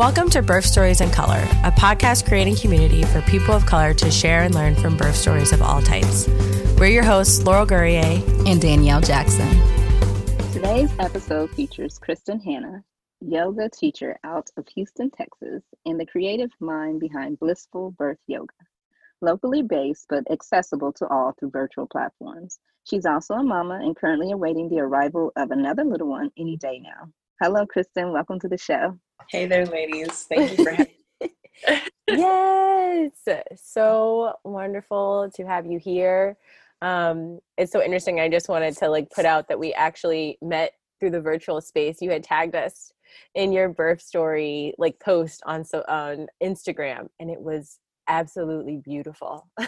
Welcome to Birth Stories in Color, a podcast creating community for people of color to share and learn from birth stories of all types. We're your hosts, Laurel Gourrier and Danielle Jackson. Today's episode features Kristen Hanna, yoga teacher out of Houston, Texas, and the creative mind behind Blissful Birth Yoga. Locally based but accessible to all through virtual platforms. She's also a mama and currently awaiting the arrival of another little one any day now. Hello, Kristen. Welcome to the show. Hey there, ladies. Thank you for having me. yes. So wonderful to have you here. Um, it's so interesting. I just wanted to like put out that we actually met through the virtual space. You had tagged us in your birth story like post on so on Instagram and it was absolutely beautiful.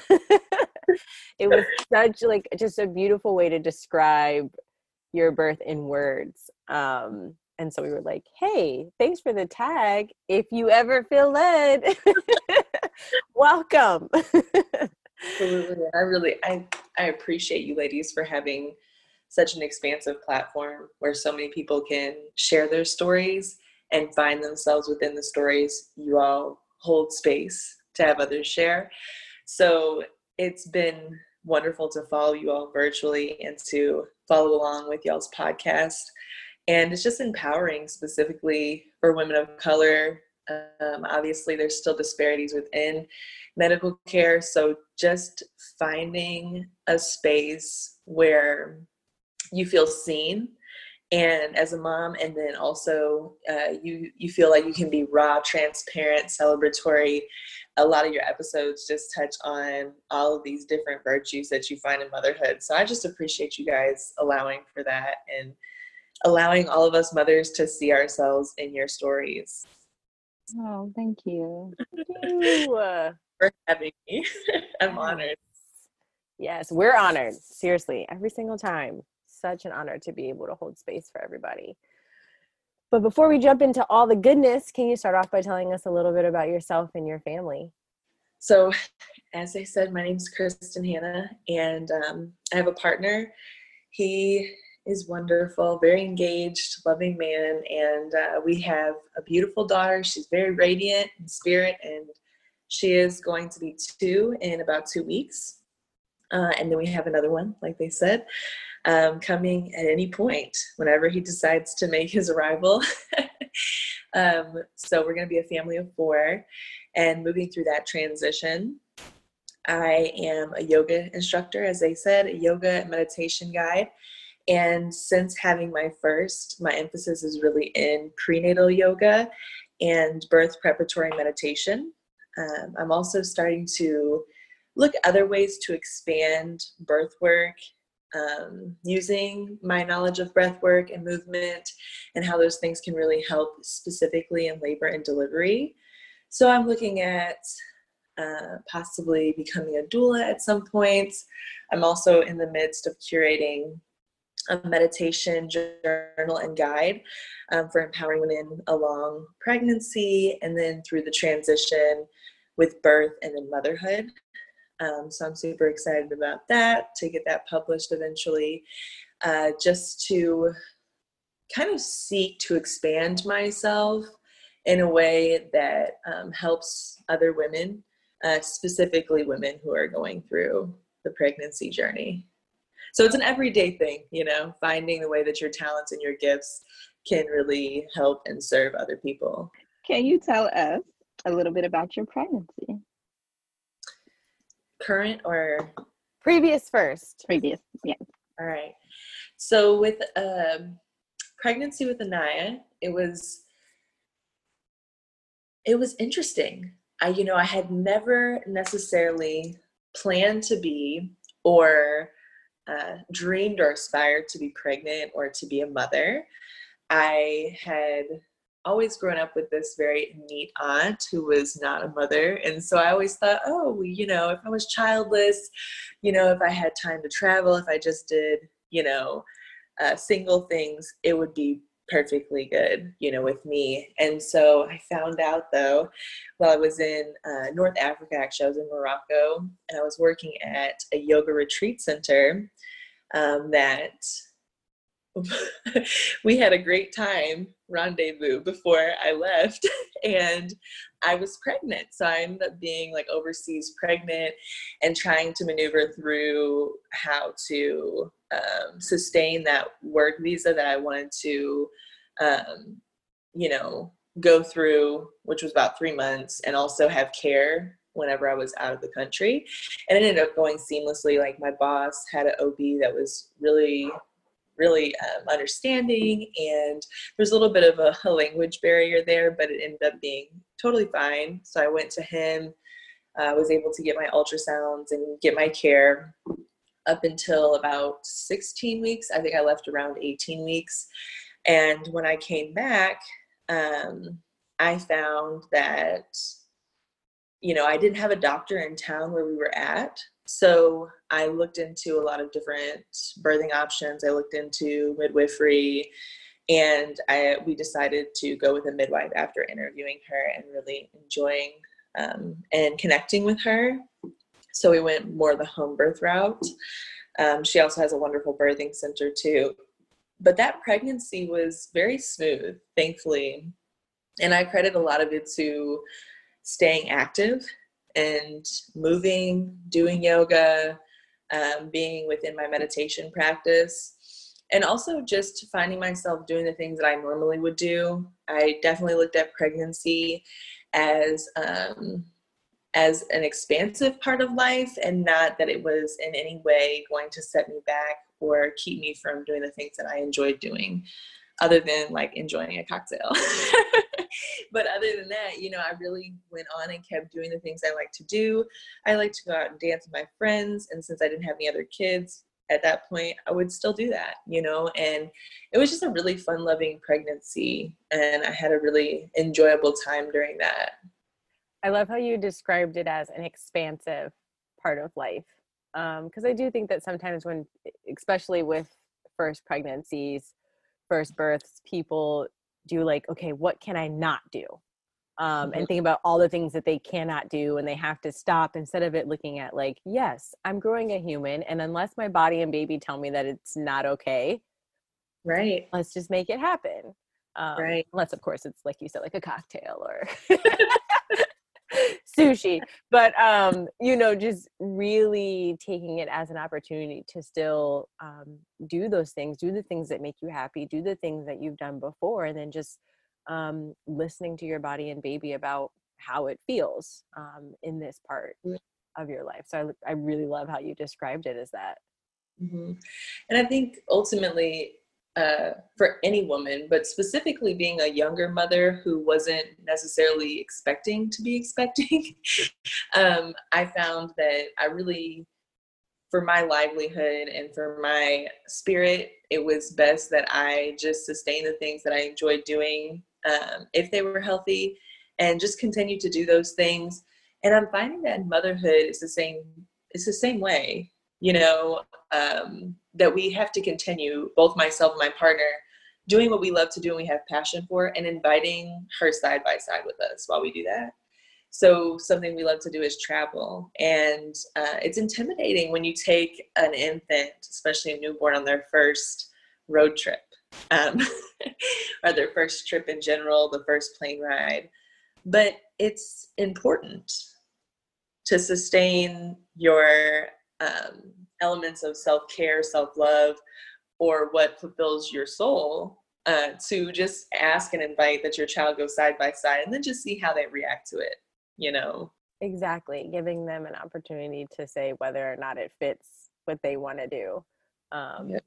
it was such like just a beautiful way to describe your birth in words. Um and so we were like, hey, thanks for the tag. If you ever feel led, welcome. Absolutely. I really I I appreciate you ladies for having such an expansive platform where so many people can share their stories and find themselves within the stories you all hold space to have others share. So it's been wonderful to follow you all virtually and to follow along with y'all's podcast and it's just empowering specifically for women of color. Um, obviously there's still disparities within medical care. So just finding a space where you feel seen and as a mom and then also uh, you you feel like you can be raw transparent celebratory. A lot of your episodes just touch on all of these different virtues that you find in motherhood. So i just appreciate you guys allowing for that and allowing all of us mothers to see ourselves in your stories. Oh, thank you. Thank you. for having me. I'm honored. Yes, we're honored. Seriously, every single time. Such an honor to be able to hold space for everybody. But before we jump into all the goodness, can you start off by telling us a little bit about yourself and your family? So, as I said, my name is Kristen Hanna, and um, I have a partner. He is wonderful, very engaged, loving man, and uh, we have a beautiful daughter. She's very radiant in spirit, and she is going to be two in about two weeks. Uh, and then we have another one, like they said, um, coming at any point whenever he decides to make his arrival. um, so we're going to be a family of four, and moving through that transition. I am a yoga instructor, as they said, a yoga and meditation guide and since having my first, my emphasis is really in prenatal yoga and birth preparatory meditation. Um, I'm also starting to look other ways to expand birth work um, using my knowledge of breath work and movement and how those things can really help specifically in labor and delivery. So I'm looking at uh, possibly becoming a doula at some point. I'm also in the midst of curating a meditation journal and guide um, for empowering women along pregnancy and then through the transition with birth and then motherhood. Um, so I'm super excited about that to get that published eventually, uh, just to kind of seek to expand myself in a way that um, helps other women, uh, specifically women who are going through the pregnancy journey so it's an everyday thing you know finding the way that your talents and your gifts can really help and serve other people. Can you tell us a little bit about your pregnancy? Current or previous first. Previous yeah all right. So with um, pregnancy with anaya it was it was interesting. I you know i had never necessarily planned to be or uh, dreamed or aspired to be pregnant or to be a mother. I had always grown up with this very neat aunt who was not a mother. And so I always thought, oh, you know, if I was childless, you know, if I had time to travel, if I just did, you know, uh, single things, it would be perfectly good, you know, with me. And so I found out though, while I was in uh, North Africa, actually, I was in Morocco and I was working at a yoga retreat center um, that we had a great time rendezvous before I left, and I was pregnant. So I ended up being like overseas pregnant and trying to maneuver through how to um, sustain that work visa that I wanted to, um, you know, go through, which was about three months, and also have care whenever I was out of the country. And it ended up going seamlessly. Like my boss had an OB that was really really um, understanding and there's a little bit of a, a, language barrier there but it ended up being totally fine. So i went to him i uh, was able to get my ultrasounds and get my care up until about 16 weeks. I think i left around 18 weeks. And when i came back um, i found that you know i didn't have a doctor in town where we were at so I looked into a lot of different birthing options. I looked into midwifery, and I we decided to go with a midwife after interviewing her and really enjoying um, and connecting with her. So we went more the home birth route. Um, she also has a wonderful birthing center too. But that pregnancy was very smooth, thankfully. And I credit a lot of it to staying active and moving, doing yoga, um, being within my meditation practice, and also just finding myself doing the things that I normally would do. I definitely looked at pregnancy as um, as an expansive part of life, and not that it was in any way going to set me back or keep me from doing the things that I enjoyed doing other than like enjoying a cocktail. but other than that, you know, I really went on and kept doing the things I like to do. I like to go out and dance with my friends. And since I didn't have any other kids at that point, I would still do that, you know, and it was just a really fun loving pregnancy. And I had a really enjoyable time during that. I love how you described it as an expansive part of life. Because um, I do think that sometimes when, especially with first pregnancies, first births people do like okay what can i not do? Um, mm-hmm. and think about all the things that they cannot do and they have to stop instead of it looking at like yes i'm growing a human and unless my body and baby tell me that it's not okay right. let's just make it happen. Um, right. unless of course it's like you said like a cocktail or sushi. But um you know just really taking it as an opportunity to still um do those things do the things that make you happy do the things that you've done before and then just um listening to your body and baby about how it feels um in this part of your life. So i, I really love how you described it as that. Mm-hmm. and i think ultimately uh, for any woman, but specifically being a younger mother who wasn't necessarily expecting to be expecting, um, I found that I really, for my livelihood and for my spirit, it was best that I just sustain the things that I enjoyed doing um, if they were healthy and just continue to do those things. And I'm finding that motherhood is the same. It's the same way you know, um, that we have to continue, both myself and my partner, doing what we love to do and we have passion for, and inviting her side by side with us while we do that. So, something we love to do is travel. And uh, it's intimidating when you take an infant, especially a newborn, on their first road trip um, or their first trip in general, the first plane ride. But it's important to sustain your um, elements of self care, self love, or what fulfills your soul uh, to just ask and invite that your child go side by side and then just see how they react to it, you know? Exactly. Giving them an opportunity to say whether or not it fits what they want to do. Um, yeah.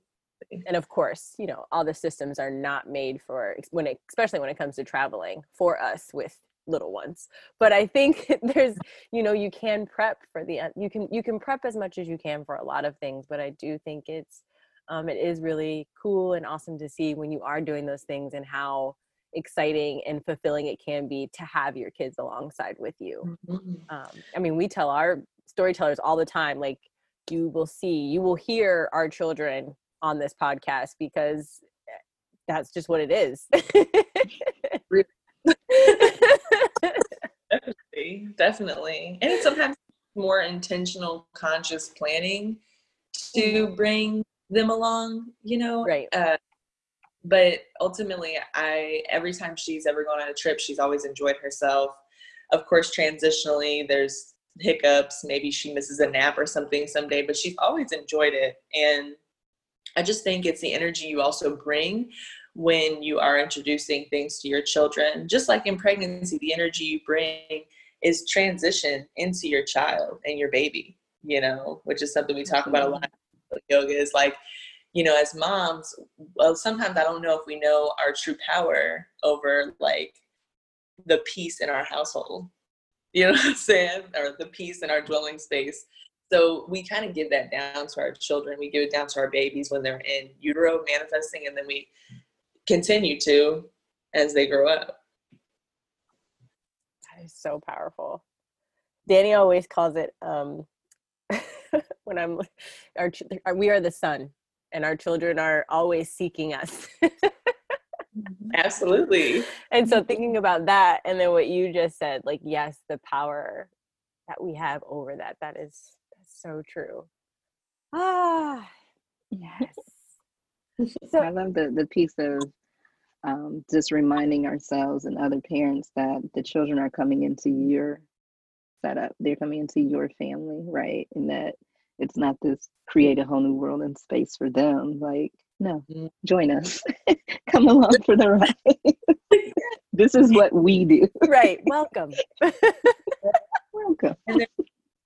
And of course, you know, all the systems are not made for when it, especially when it comes to traveling for us with little ones but i think there's you know you can prep for the you can you can prep as much as you can for a lot of things but i do think it's um, it is really cool and awesome to see when you are doing those things and how exciting and fulfilling it can be to have your kids alongside with you. Mm-hmm. um, i mean we tell our storytellers all the time like you will see you will hear our children on this podcast because eh, that's just what it is definitely, definitely. And sometimes more intentional, conscious planning to mm-hmm. bring them along, you know? Right. Uh, but ultimately i every time she's ever gone on a trip she's always enjoyed herself of course transitionally there's hiccups maybe she misses a nap or something someday but she's always enjoyed it and i just think it's the energy you also bring when you are introducing things to your children just like in pregnancy the energy you bring is transition into your child and your baby you know which is something we talk about a mm-hmm. lot yoga is like you know as moms well sometimes i don't know if we know our true power over like the peace in our household. You know what i'm saying? Or the peace in our dwelling space. So we kind of give that down to our children. We give it down to our babies when they're in utero manifesting and then we continue to as they grow up that is so powerful danny always calls it um when i'm our, we are the sun and our children are always seeking us. Absolutely. And so thinking about that and then what you just said, like yes, the power that we have over that, that is so true. Ah, yes. So I love the the piece of um, just reminding ourselves and other parents that the children are coming into your setup. They're coming into your family, right? And that it's not this create a whole new world and space for them. Like, no, mm. join us. Come along for the ride. this is what we do. right. Welcome. Welcome. And then,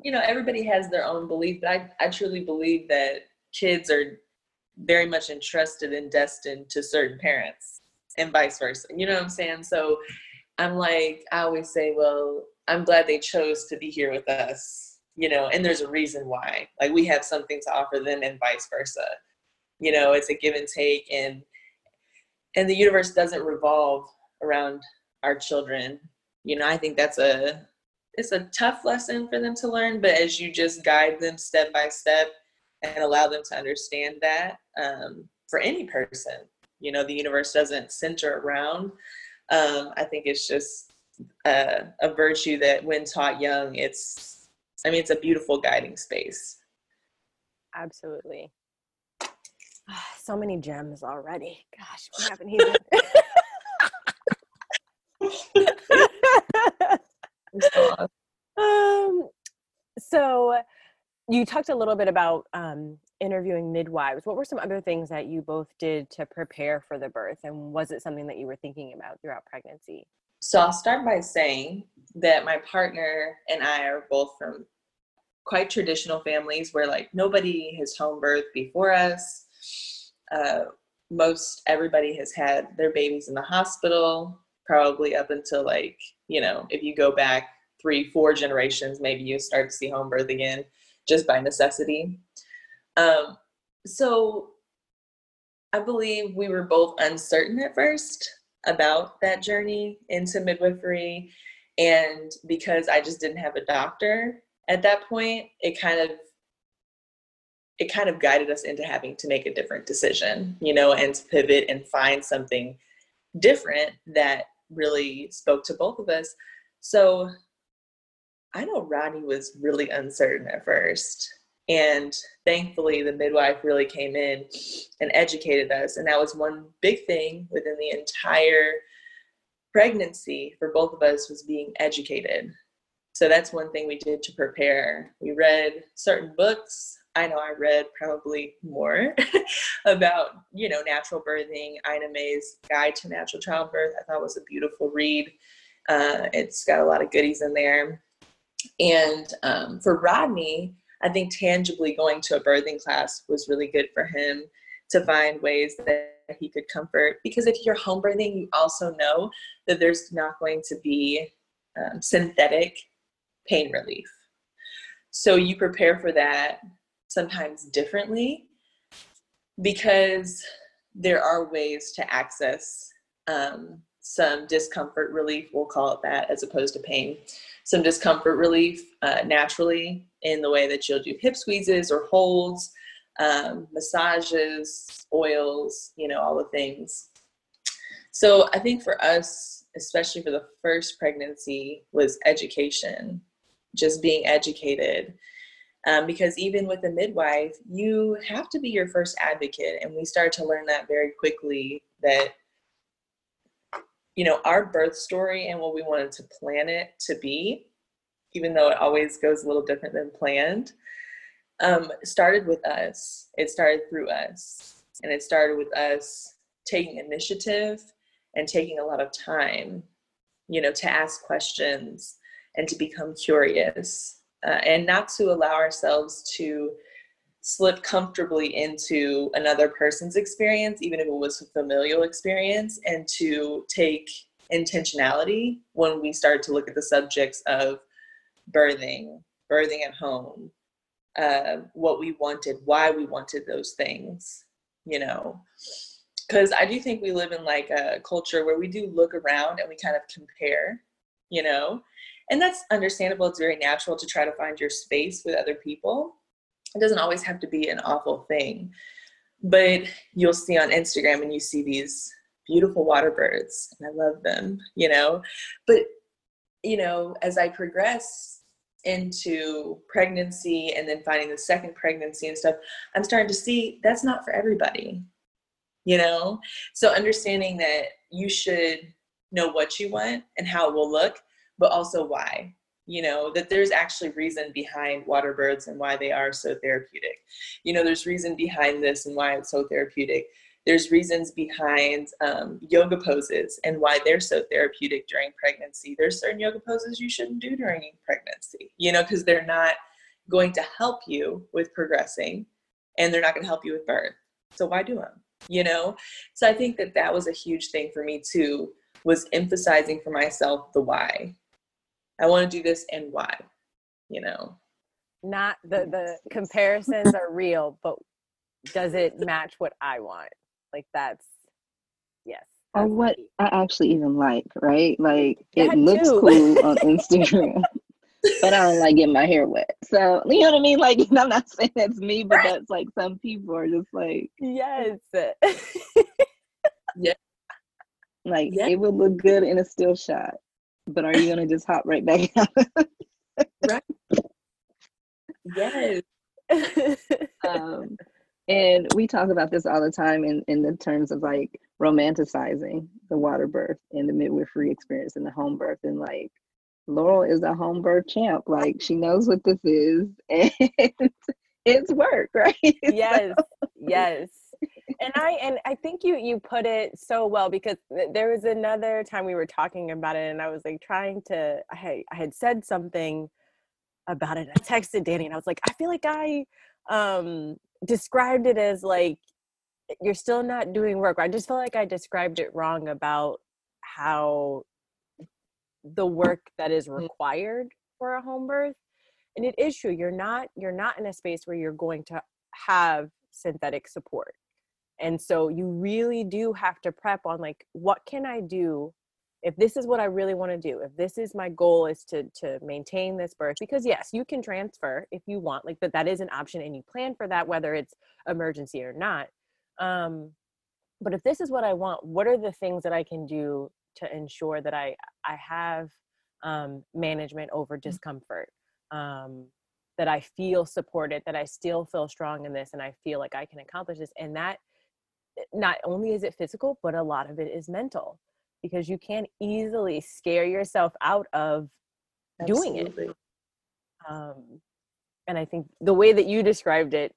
you know, everybody has their own belief, but I, I truly believe that kids are very much entrusted and destined to certain parents and vice versa. You know what I'm saying? So I'm like, I always say, well, I'm glad they chose to be here with us you know, and there's a reason why. Like we have something to offer them and vice versa. You know, it's a give and take and and the universe doesn't revolve around our children. You know, I think that's a it's a tough lesson for them to learn, but as you just guide them step by step and allow them to understand that um, for any person, you know, the universe doesn't center around. Um, I think it's just a, a virtue that, when taught young, it's I mean, it's a beautiful guiding space. Absolutely. so many gems already. Gosh, we haven't even. um, so you talked a little bit about um, interviewing midwives. What were some other things that you both did to prepare for the birth? And was it something that you were thinking about throughout pregnancy? So I'll start by saying that my partner and I are both from quite traditional families where like nobody has home birth before us. Uh, most everybody has had their babies in the hospital, probably up until like, you know, if you go back three, four generations, maybe you start to see home birth again just by necessity. Um, so I believe we were both uncertain at first about that journey into midwifery. And because I just didn't have a doctor at that point, it kind of it kind of guided us into having to make a different decision, you know, and to pivot and find something different that really spoke to both of us. So I know Rodney was really uncertain at first. And thankfully, the midwife really came in and educated us. And that was one big thing within the entire pregnancy for both of us was being educated. So that's one thing we did to prepare. We read certain books. I know I read probably more about, you know, natural birthing. Ina May's Guide to Natural Childbirth. I thought was a beautiful read. Uh, it's got a lot of goodies in there. And um, for Rodney, I think tangibly going to a birthing class was really good for him to find ways that he could comfort. Because if you're home birthing, you also know that there's not going to be um, synthetic pain relief. So you prepare for that sometimes differently because there are ways to access um, some discomfort relief, we'll call it that, as opposed to pain. Some discomfort relief uh, naturally in the way that you'll do hip squeezes or holds, um, massages, oils, you know, all the things. So I think for us, especially for the first pregnancy, was education just being educated. Um, because even with a midwife, you have to be your first advocate. And we started to learn that very quickly that you know our birth story and what we wanted to plan it to be even though it always goes a little different than planned um, started with us. It started through us. And it started with us taking initiative and taking a lot of time you know to ask questions and to become curious uh, and not to allow ourselves to slip comfortably into another person's experience, even if it was a familial experience, and to take intentionality when we start to look at the subjects of birthing, birthing at home, uh, what we wanted, why we wanted those things, you know. Because I do think we live in like a culture where we do look around and we kind of compare, you know, and that's understandable. It's very natural to try to find your space with other people it doesn't always have to be an awful thing but you'll see on instagram and you see these beautiful water births and i love them you know? But you know as i progress into pregnancy and then finding the second pregnancy and stuff i'm starting to see that's not for everybody you know? So understanding that you should know what you want and how it will look but also why you know that there's actually reason behind water births and why they are so therapeutic. You know there's reason behind this and why it's so therapeutic. There's reasons behind um, yoga poses and why they're so therapeutic during pregnancy. There's certain yoga poses you shouldn't do during pregnancy you know because they're not going to help you with progressing and they're not going to help you with birth. So why do them you know? So i think that that was a huge thing for me too was emphasizing for myself the why I want to do this and why, you know. Not the mm. the comparisons are real, but does it match what I want? Like that's yes. Or what I actually even like, right? Like it looks too. cool on Instagram. but I don't like getting my hair wet. So you know what I mean? Like I'm not saying that's me, but that's like some people are just like Yes. yeah. Like yeah. it would look good in a still shot but are you gonna just hop right back out? right. Yes. um, and we talk about this all the time in, in the terms of like romanticizing the water birth and the midwifery experience and the home birth and like Laurel is a home birth champ. Like she knows what this is and it's work, right? Yes. So. Yes and I and I think you you put it so well because there was another time we were talking about it and I was like trying to I had, I had said something about it. I texted Danny and I was like I feel like I um described it as like you're still not doing work. I just feel like I described it wrong about how the work that is mm. required for a home birth and it is true you're not you're not in a space where you're going to have synthetic support and so you really do have to prep on like what can i do if this is what i really want to do if this is my goal is to to maintain this birth because yes you can transfer if you want like that that is an option and you plan for that whether it's emergency or not um but if this is what i want what are the things that i can do to ensure that i i have um management over mm. discomfort um that i feel supported that i still feel strong in this and i feel like i can accomplish this and that not only is it physical, but a lot of it is mental because you can easily scare yourself out of Absolutely. doing it. Um, and I think the way that you described it,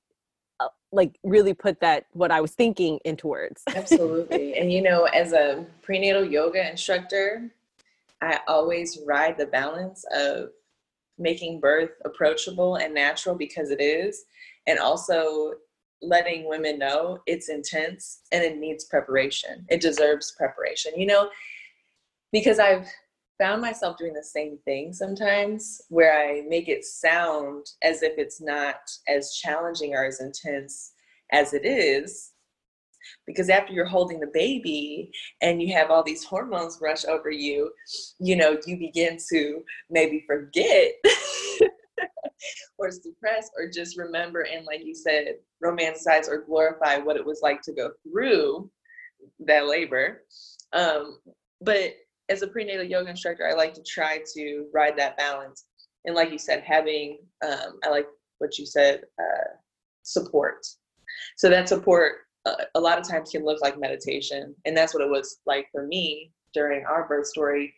uh, like really put that what I was thinking into words. Absolutely. And you know, as a prenatal yoga instructor, I always ride the balance of making birth approachable and natural because it is, and also letting women know it's intense and it needs preparation. It deserves preparation, you know, because I've found myself doing the same thing sometimes where I make it sound as if it's not as challenging or as intense as it is. Because after you're holding the baby and you have all these hormones rush over you, you know, you begin to maybe forget or suppress or just remember and like you said romanticize or glorify what it was like to go through that labor um, but as a prenatal yoga instructor i like to try to ride that balance and like you said having um, i like what you said uh, support so that support uh, a lot of times can look like meditation. And that's what it was like for me during our birth story.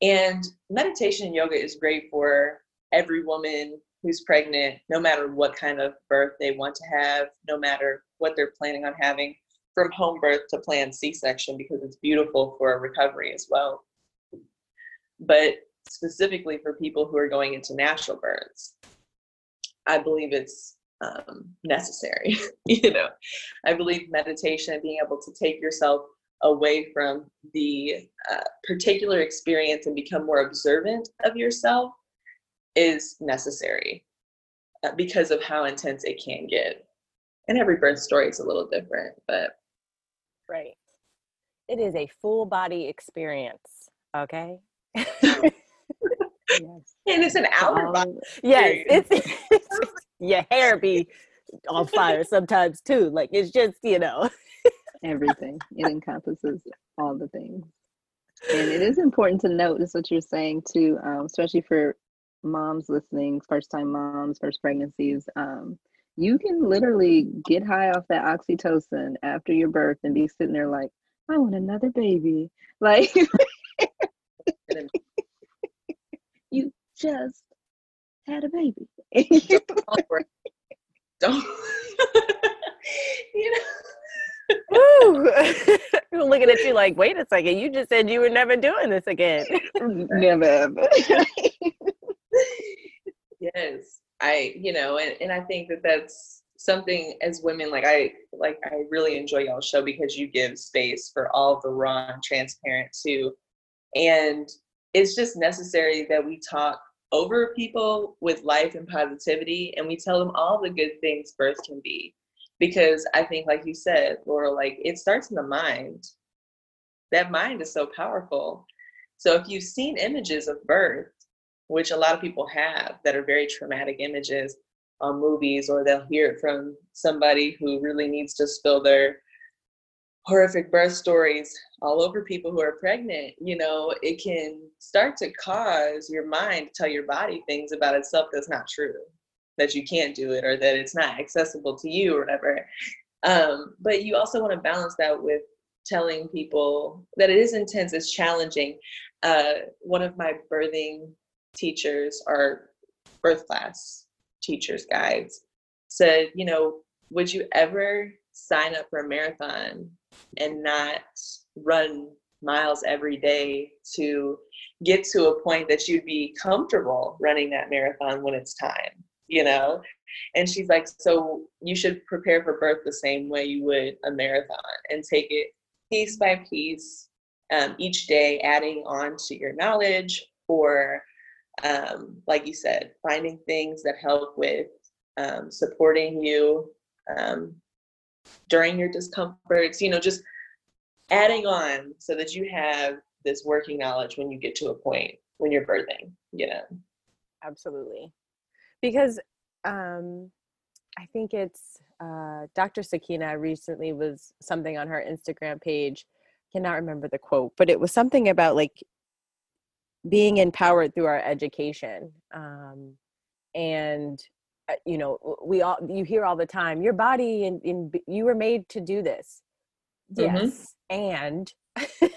And meditation and yoga is great for every woman who's pregnant, no matter what kind of birth they want to have, no matter what they're planning on having, from home birth to planned C section, because it's beautiful for recovery as well. But specifically for people who are going into natural births, I believe it's um, necessary. you know, I believe meditation, and being able to take yourself away from the uh, particular experience and become more observant of yourself is necessary uh, because of how intense it can get. And every birth story is a little different, but. Right. It is a full body experience, okay? yes. And it's an hour. Um, yes, it's, it's your hair be on fire sometimes too. Like it's just, you know. everything. It encompasses all the things. And it is important to note, is what you're saying too, um, especially for moms listening, first time moms, first pregnancies. Um, you can literally get high off that oxytocin after your birth and be sitting there like, I want another baby. Like, you just had a baby. Don't. you know. Woo! looking at you like, wait a second, you just said you were never doing this again. Never ever. Yes i you know and, and i think that that's something as women like i like i really enjoy y'all's show because you give space for all the raw and transparent too. And it's just necessary that we talk over people with life and positivity and we tell them all the good things birth can be. Because i think like you said Laurel like it starts in the mind. That mind is so powerful. So if you've seen images of birth which a lot of people have that are very traumatic images on movies, or they'll hear it from somebody who really needs to spill their horrific birth stories all over people who are pregnant. You know, it can start to cause your mind to tell your body things about itself that's not true, that you can't do it, or that it's not accessible to you, or whatever. Um, but you also want to balance that with telling people that it is intense, it's challenging. Uh, one of my birthing teachers or birth class teachers guides said you know would you ever sign up for a marathon and not run miles every day to get to a point that you'd be comfortable running that marathon when it's time you know? And she's like so you should prepare for birth the same way you would a marathon and take it piece by piece um, each day adding on to your knowledge or um, like you said, finding things that help with um, supporting you um, during your discomforts, you know, just adding on so that you have this working knowledge when you get to a point when you're birthing, you know. Absolutely. Because um, I think it's uh, Dr. Sakina recently was something on her Instagram page. Cannot remember the quote, but it was something about like being empowered through our education um, and uh, you know we all you hear all the time your body and, and you were made to do this mm-hmm. yes and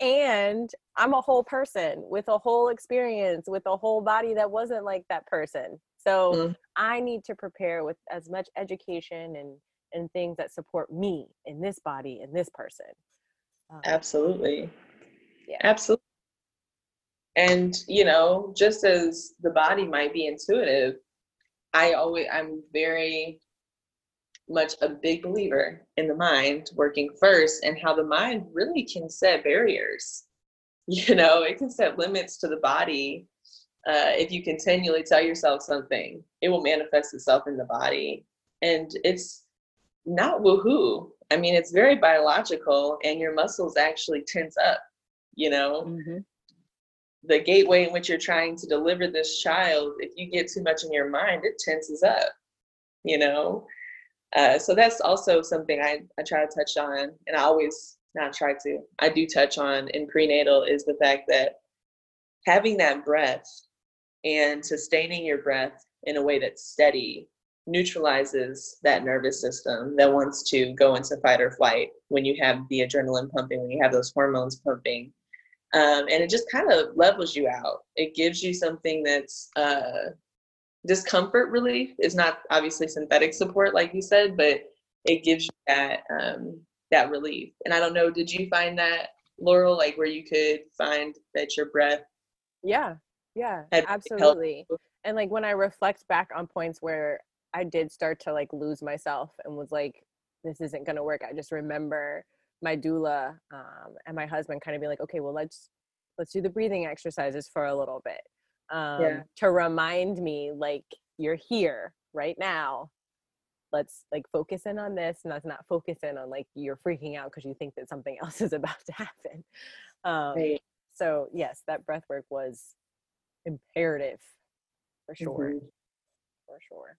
and i'm a whole person with a whole experience with a whole body that wasn't like that person so mm. i need to prepare with as much education and and things that support me in this body in this person um, absolutely yeah. Absolutely. And, you know, just as the body might be intuitive, I always, I'm very much a big believer in the mind working first and how the mind really can set barriers. You know, it can set limits to the body. Uh, if you continually tell yourself something, it will manifest itself in the body. And it's not woohoo. I mean, it's very biological, and your muscles actually tense up you know mm-hmm. the gateway in which you're trying to deliver this child if you get too much in your mind it tenses up you know uh, so that's also something I, I try to touch on and i always not try to i do touch on in prenatal is the fact that having that breath and sustaining your breath in a way that's steady neutralizes that nervous system that wants to go into fight or flight when you have the adrenaline pumping, when you have those hormones pumping. Um, and it just kind of levels you out. It gives you something that's uh, discomfort relief. It's not obviously synthetic support, like you said, but it gives you that um, that relief. And I don't know, did you find that, Laurel, like where you could find that your breath? Yeah, yeah, absolutely. And like when I reflect back on points where I did start to like lose myself and was like, this isn't gonna work. I just remember my doula um, and my husband kind of being like, okay, well let's let's do the breathing exercises for a little bit um, yeah. to remind me like you're here right now let's like focus in on this and let's not focus in on like you're freaking out because you think that something else is about to happen um, right. so yes that breath work was imperative for sure mm-hmm. for sure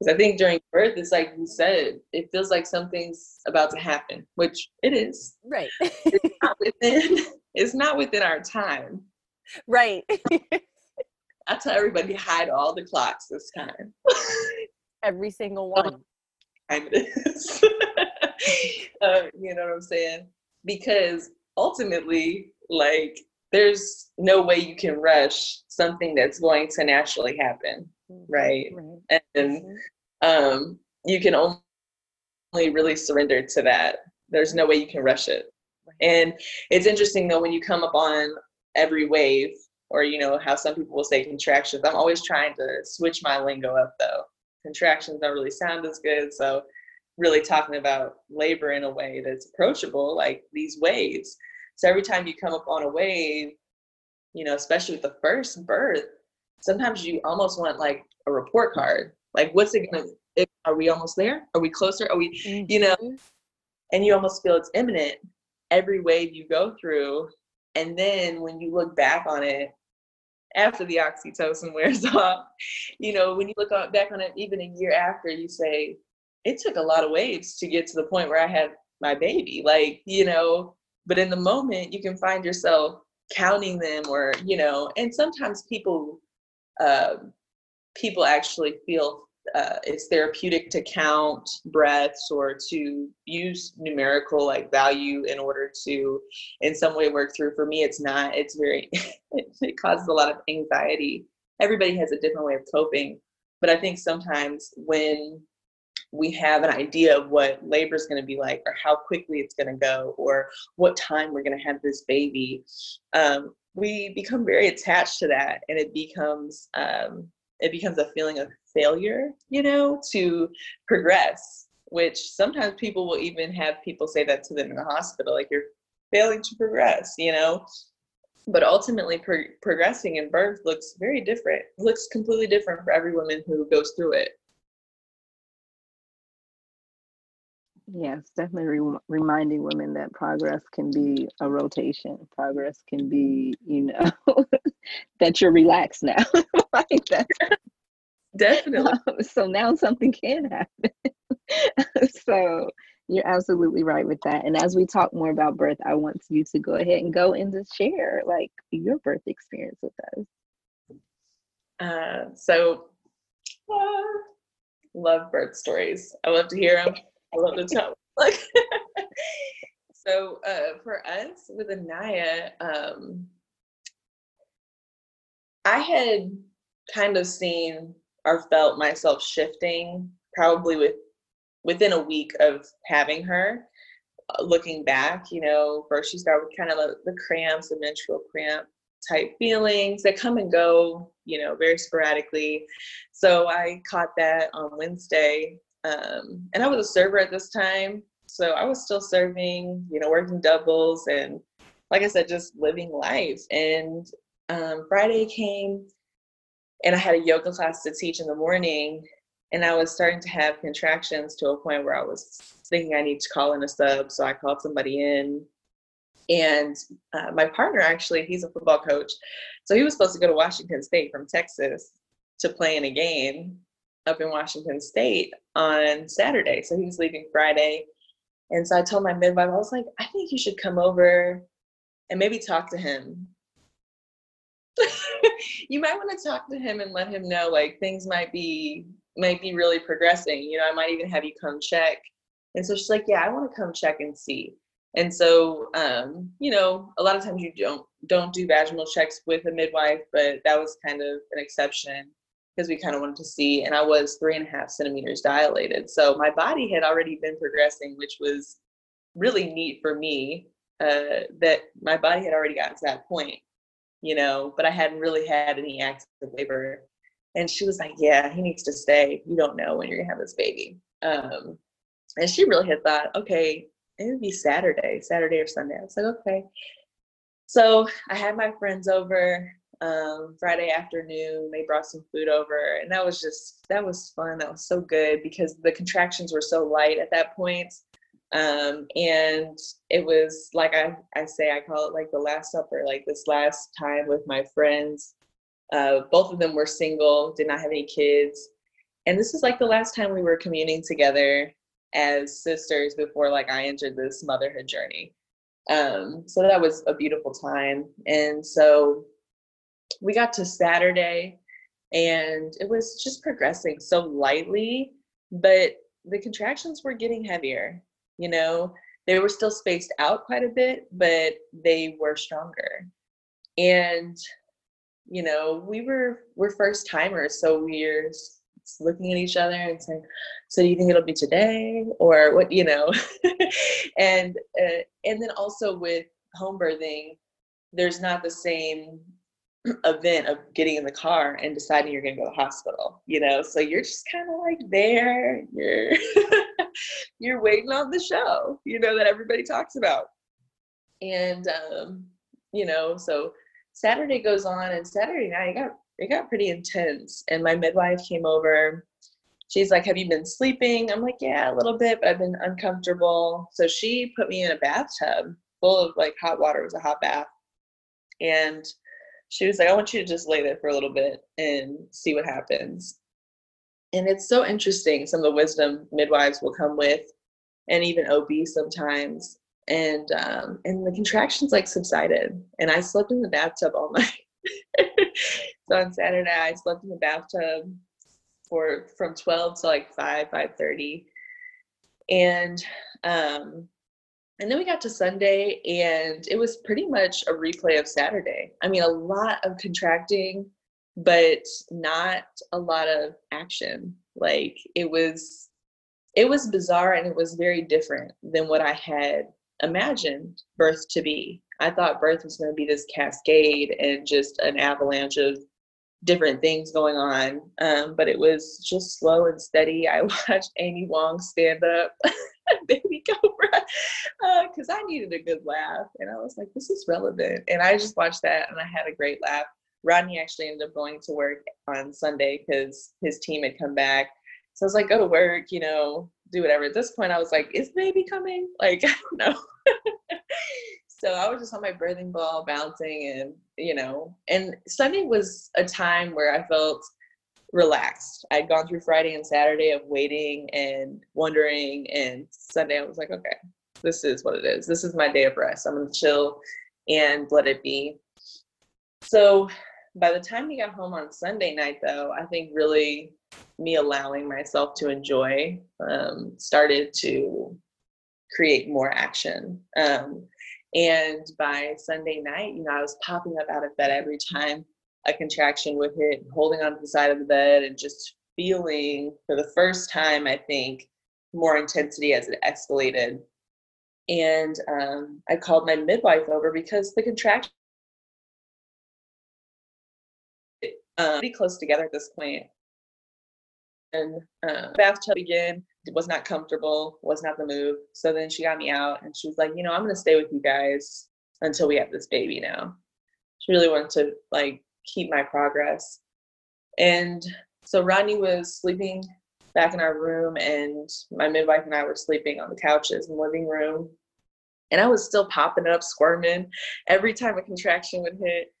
because i think during birth it's like you said it feels like something's about to happen which it is right it's not within it's not within our time right I tell everybody hide all the clocks this time. Every single one. Time it is. you know what I'm saying? Because ultimately, like, there's no way you can rush something that's going to naturally happen. Right? right. And mm-hmm. um, you can only really surrender to that. There's no way you can rush it. And it's interesting though when you come up on every wave or you know how some people will say contractions i'm always trying to switch my lingo up though contractions don't really sound as good so really talking about labor in a way that's approachable like these waves so every time you come up on a wave you know especially with the first birth sometimes you almost want like a report card. Like what's it gonna are we almost there? Are we closer? Are we mm-hmm. you know? And you almost feel it's imminent every wave you go through. And then when you look back on it after the oxytocin wears off, you know, when you look back on it, even a year after, you say, it took a lot of waves to get to the point where I had my baby. Like, you know, but in the moment, you can find yourself counting them or, you know, and sometimes people, uh, people actually feel uh, it's therapeutic to count breaths or to use numerical like value in order to in some way work through. For me it's not. It's very it causes a lot of anxiety. Everybody has a different way of coping but i think sometimes when we have an idea of what labor is going to be like or how quickly it's going to go or what time we're going to have this baby um, we become very attached to that and it becomes um, it becomes a feeling of failure, you know, to progress, which sometimes people will even have people say that to them in the hospital, like you're failing to progress, you know. But ultimately, pro- progressing in birth looks very different, looks completely different for every woman who goes through it. Yes, definitely re- reminding women that progress can be a rotation. Progress can be, you know, that you're relaxed now. like that's Definitely. Um, so now something can happen. so you're absolutely right with that. And as we talk more about birth, I want you to go ahead and go and just share like your birth experience with us. Uh, so, uh, love birth stories. I love to hear them. I love to tell. Like, so uh, for us with Anaya, um, I had kind of seen or felt myself shifting probably with within a week of having her uh, looking back you know first she started with kind of the cramps the menstrual cramp type feelings that come and go you know very sporadically so i caught that on wednesday um, and i was a server at this time so i was still serving you know working doubles and like i said just living life and um, friday came and I had a yoga class to teach in the morning, and I was starting to have contractions to a point where I was thinking I need to call in a sub. So I called somebody in, and uh, my partner actually, he's a football coach, so he was supposed to go to Washington State from Texas to play in a game up in Washington State on Saturday. So he was leaving Friday. And so I told my midwife, I was like, I think you should come over and maybe talk to him. you might want to talk to him and let him know like things might be might be really progressing. You know, I might even have you come check. And so she's like, yeah, I want to come check and see. And so, um, you know, a lot of times you don't don't do vaginal checks with a midwife, but that was kind of an exception because we kind of wanted to see. And I was three and a half centimeters dilated, so my body had already been progressing, which was really neat for me. Uh, that my body had already gotten to that point, you know, but I hadn't really had any active labor. And she was like, "Yeah, he needs to stay. You don't know when you're gonna have this baby." Um, and she really had thought, okay, it would be Saturday, Saturday or Sunday. I was like, okay. So I had my friends over um, Friday afternoon. They brought some food over, and that was just that was fun. That was so good because the contractions were so light at that point. Um, and it was like I, I say, I call it like the Last Supper, like this last time with my friends. Uh, both of them were single, did not have any kids. And this is like the last time we were communing together as sisters before like I entered this motherhood journey. Um, so that was a beautiful time. And so we got to Saturday and it was just progressing so lightly, but the contractions were getting heavier, you know. They were still spaced out quite a bit, but they were stronger. And you know, we were we're first timers, so we're looking at each other and saying, "So do you think it'll be today, or what?" You know, and uh, and then also with home birthing, there's not the same event of getting in the car and deciding you're going to go to the hospital. You know, so you're just kind of like there. You're you're waiting on the show. You know that everybody talks about, and um, you know so. Saturday goes on, and Saturday night got it got pretty intense. And my midwife came over. She's like, Have you been sleeping? I'm like, Yeah, a little bit, but I've been uncomfortable. So she put me in a bathtub full of like hot water. It was a hot bath. And she was like, I want you to just lay there for a little bit and see what happens. And it's so interesting. Some of the wisdom midwives will come with, and even OB sometimes. And um, and the contractions like subsided, and I slept in the bathtub all night. so on Saturday, I slept in the bathtub for from 12 to like 5, 5.30. And um, and then we got to Sunday and it was pretty much a replay of Saturday. I mean, a lot of contracting, but not a lot of action. Like it was it was bizarre and it was very different than what I had imagined birth to be. I thought birth was going to be this cascade and just an avalanche of different things going on. Um, but it was just slow and steady. I watched Ali Wong stand up, Baby Cobra, because uh, I needed a good laugh. And I was like, this is relevant. And I just watched that and I had a great laugh. Rodney actually ended up going to work on Sunday because his team had come back. So I was like, go to work, you know, do whatever. At this point, I was like, is baby coming? Like, I don't know. so I was just on my birthing ball bouncing and, you know, and Sunday was a time where I felt relaxed. I'd gone through Friday and Saturday of waiting and wondering. And Sunday, I was like, okay, this is what it is. This is my day of rest. I'm to chill and let it be. So by the time we got home on Sunday night, though, I think really me allowing myself to enjoy um, started to create more action. Um, and by Sunday night, you know, I was popping up out of bed every time a contraction would hit, holding onto the side of the bed and just feeling for the first time, I think, more intensity as it escalated. And um, I called my midwife over because the contraction um, pretty close together at this point. and uh, bathtub again was not comfortable was not the move so then she got me out and she was like you know i'm going to stay with you guys until we have this baby now she really wanted to like keep my progress. And so rodney was sleeping back in our room and my midwife and i were sleeping on the couches in the living room. And i was still popping up squirming every time a contraction would hit.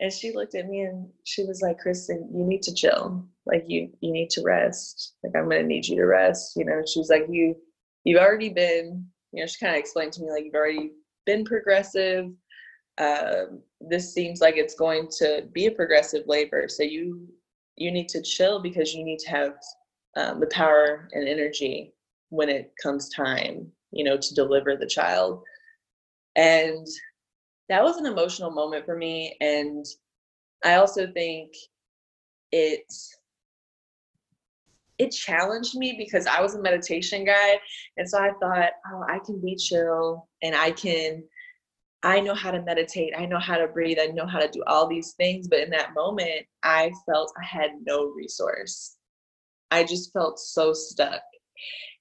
And she looked at me and she was like kristen you need to chill. Like you you need to rest. Like i'm gonna need you to rest you know? She was like you you've already been you know she kind of explained to me like you've already been progressive uh, this seems like it's going to be a progressive labor. So you you need to chill because you need to have um, the power and energy when it comes time, you know, to deliver the child. And that was an emotional moment for me. And I also think it it challenged me because I was a meditation guy. And so I thought, oh, I can be chill and I can I know how to meditate. I know how to breathe. I know how to do all these things. But in that moment, I felt I had no resource. I just felt so stuck.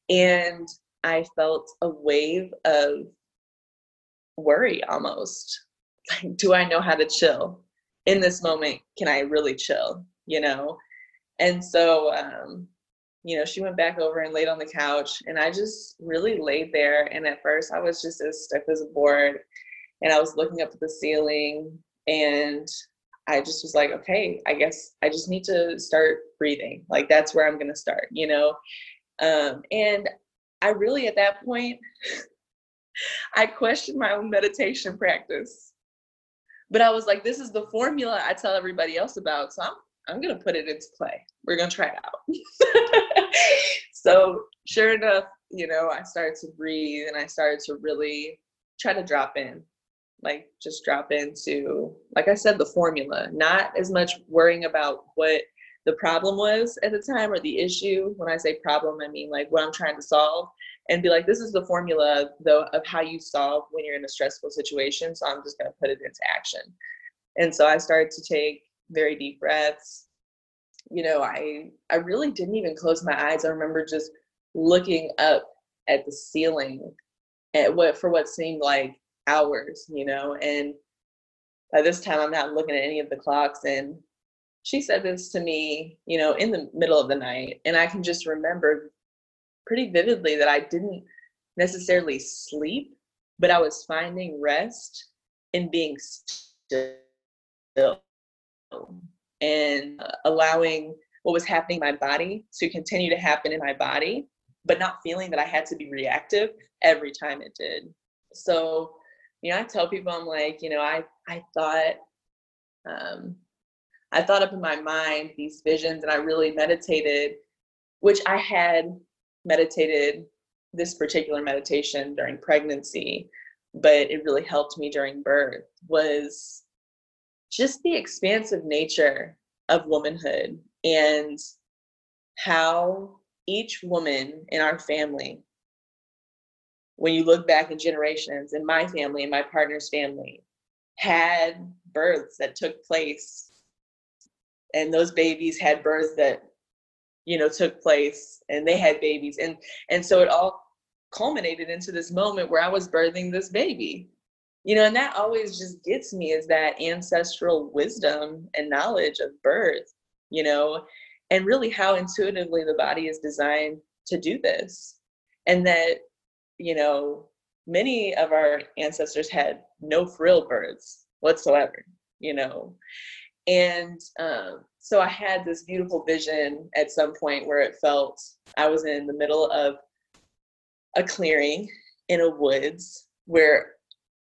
And I felt a wave of worry almost. Like, do I know how to chill? In this moment, can I really chill? You know? And so, um, you know, she went back over and laid on the couch, and I just really laid there. And at first, I was just as stiff as a board and I was looking up at the ceiling and I just was like, okay, I guess I just need to start breathing. Like that's where I'm gonna start, you know? Um, and I really at that point I questioned my own meditation practice. But I was like, this is the formula I tell everybody else about. So I'm I'm gonna put it into play. We're gonna try it out. so sure enough, you know, I started to breathe and I started to really try to drop in like just drop into like i said the formula not as much worrying about what the problem was at the time or the issue. When i say problem i mean like what i'm trying to solve and be like this is the formula though of how you solve when you're in a stressful situation so i'm just going to put it into action. And so i started to take very deep breaths. You know i i really didn't even close my eyes. I remember just looking up at the ceiling at what for what seemed like hours, you know, and by this time I'm not looking at any of the clocks and she said this to me, you know, in the middle of the night and I can just remember pretty vividly that I didn't necessarily sleep, but I was finding rest in being still and allowing what was happening in my body to continue to happen in my body, but not feeling that I had to be reactive every time it did. So you know, I tell people, I'm like, you know, I, I thought, um, I thought up in my mind these visions and I really meditated, which I had meditated this particular meditation during pregnancy, but it really helped me during birth was just the expansive nature of womanhood and how each woman in our family when you look back in generations in my family and my partner's family had births that took place. And those babies had births that you know took place and they had babies. And and so it all culminated into this moment where i was birthing this baby. You know and that always just gets me is that ancestral wisdom and knowledge of birth you know and really how intuitively the body is designed to do this. And that you know, many of our ancestors had no frill birds whatsoever, you know. And um, so I had this beautiful vision at some point where it felt I was in the middle of a clearing in a woods where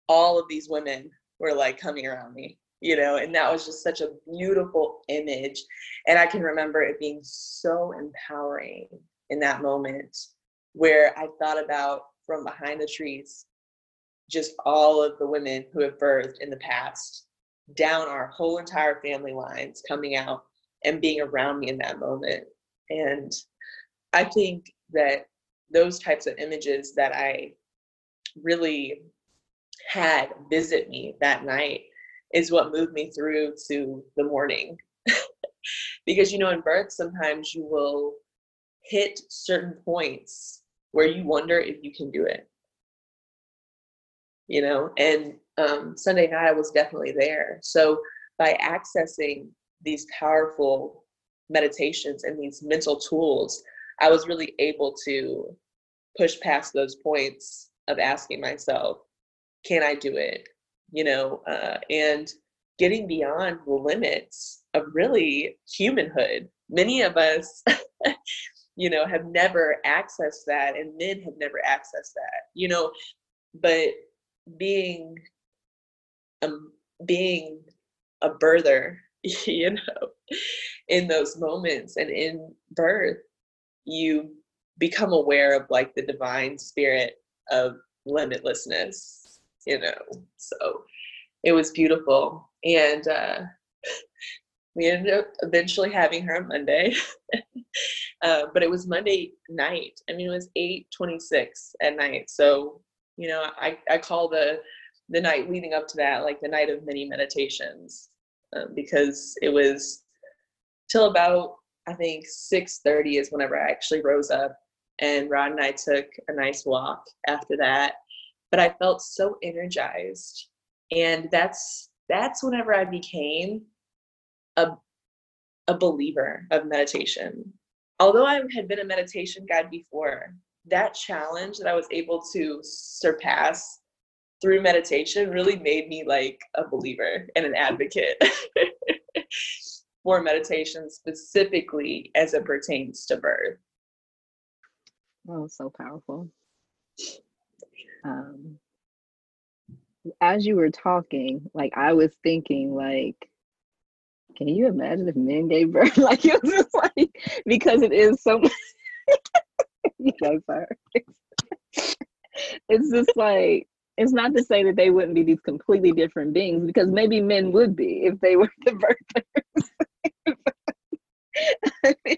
all of these women were like coming around me, you know, and that was just such a beautiful image. And I can remember it being so empowering in that moment where I thought about from behind the trees just all of the women who have birthed in the past down our whole entire family lines coming out and being around me in that moment. And i think that those types of images that i really had visit me that night is what moved me through to the morning. Because you know in birth sometimes you will hit certain points where you wonder if you can do it. You know and um, sunday night i was definitely there. So by accessing these powerful meditations and these mental tools i was really able to push past those points of asking myself can i do it? You know uh, and getting beyond the limits of really humanhood. Many of us you know, have never accessed that and men have never accessed that, you know, but being um, being a birther, you know, in those moments and in birth, you become aware of like the divine spirit of limitlessness, you know. So it was beautiful. And uh, we ended up eventually having her on Monday. uh, but it was Monday night. I mean, it was 8:26 at night. So, you know, I, I call the the night leading up to that like the night of many meditations um, because it was till about I think 6:30 is whenever I actually rose up and Rod and I took a nice walk after that. But I felt so energized. And that's that's whenever I became a a believer of meditation. Although I had been a meditation guide before, that challenge that I was able to surpass through meditation really made me like a believer and an advocate for meditation specifically as it pertains to birth. Oh, so powerful. Um, as you were talking, like I was thinking, like, can you imagine if men gave birth? like it was just like because it is so. yes, sir. It's just like it's not to say that they wouldn't be these completely different beings because maybe men would be if they were the birthers.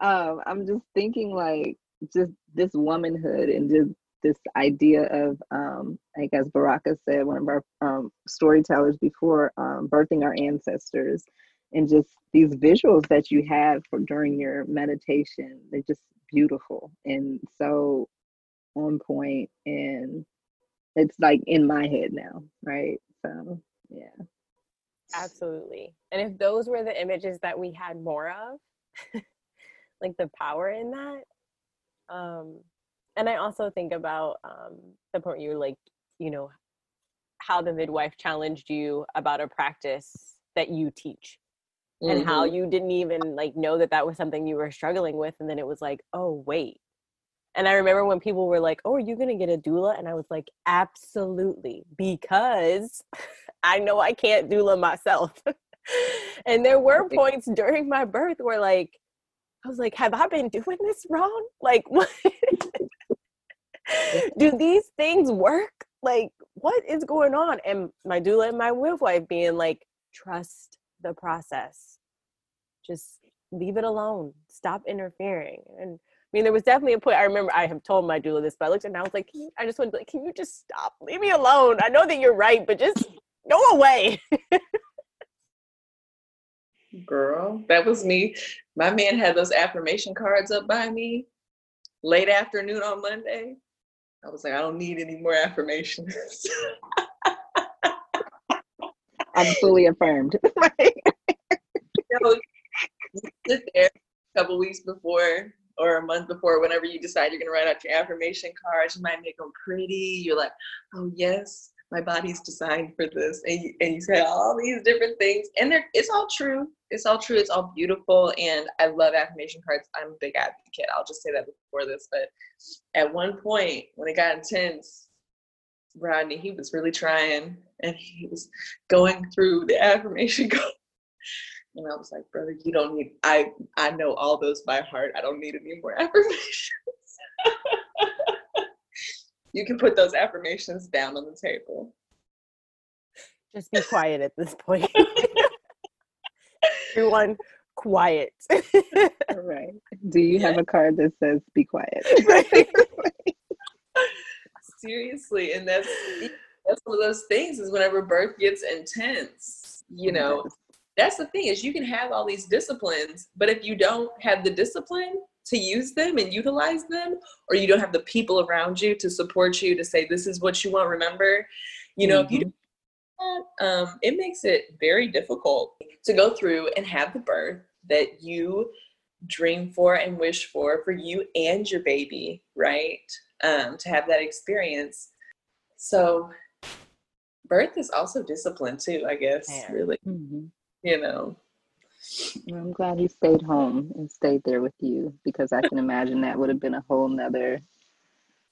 um, I'm just thinking like just this womanhood and just this idea of um, like as Baraka said, one of our um, storytellers before, um, birthing our ancestors, and just these visuals that you have for during your meditation, they're just beautiful and so on point, and it's like in my head now, right? So yeah, absolutely. And if those were the images that we had more of. like the power in that um and i also think about um the point you were like you know how the midwife challenged you about a practice that you teach mm-hmm. and how mm-hmm. you didn't even like know that that was something you were struggling with and then it was like oh wait and i remember when people were like oh are you going to get a doula and i was like absolutely because i know i can't doula myself and there were points during my birth where like I was like, have I been doing this wrong? Like, what? do these things work? Like, what is going on? And my doula and my midwife being like, trust the process. Just leave it alone. Stop interfering. And I mean, there was definitely a point. I remember I have told my doula this, but I looked at and I was like, I just want to be like, can you just stop? Leave me alone. I know that you're right, but just go away. Girl, that was me. My man had those affirmation cards up by me late afternoon on Monday. I was like, I don't need any more affirmations. I'm fully affirmed. right? you know, you sit there a couple weeks before or a month before, whenever you decide you're going to write out your affirmation cards, you might make them pretty. You're like, oh, yes, my body's designed for this and you, and you say all these different things and they're, it's all true. It's all true it's all beautiful and i love affirmation cards. I'm a big advocate. I'll just say that before this but at one point when it got intense rodney he was really trying and he was going through the affirmation card. And i was like brother you don't need i i know all those by heart. I don't need any more affirmations you can put those affirmations down on the table. Just be quiet at this point. Everyone, quiet. right. Do you have a card that says "Be quiet"? Seriously, and that's that's one of those things. Is whenever birth gets intense, you know, that's the thing. Is you can have all these disciplines, but if you don't have the discipline, to use them and utilize them or you don't have the people around you to support you to say this is what you want remember you know mm-hmm. if you mm-hmm. do um, it makes it very difficult to go through and have the birth that you dream for and wish for for you and your baby right um, to have that experience so birth is also discipline too i guess really mm-hmm. you know I'm glad he stayed home and stayed there with you because I can imagine that would have been a whole nother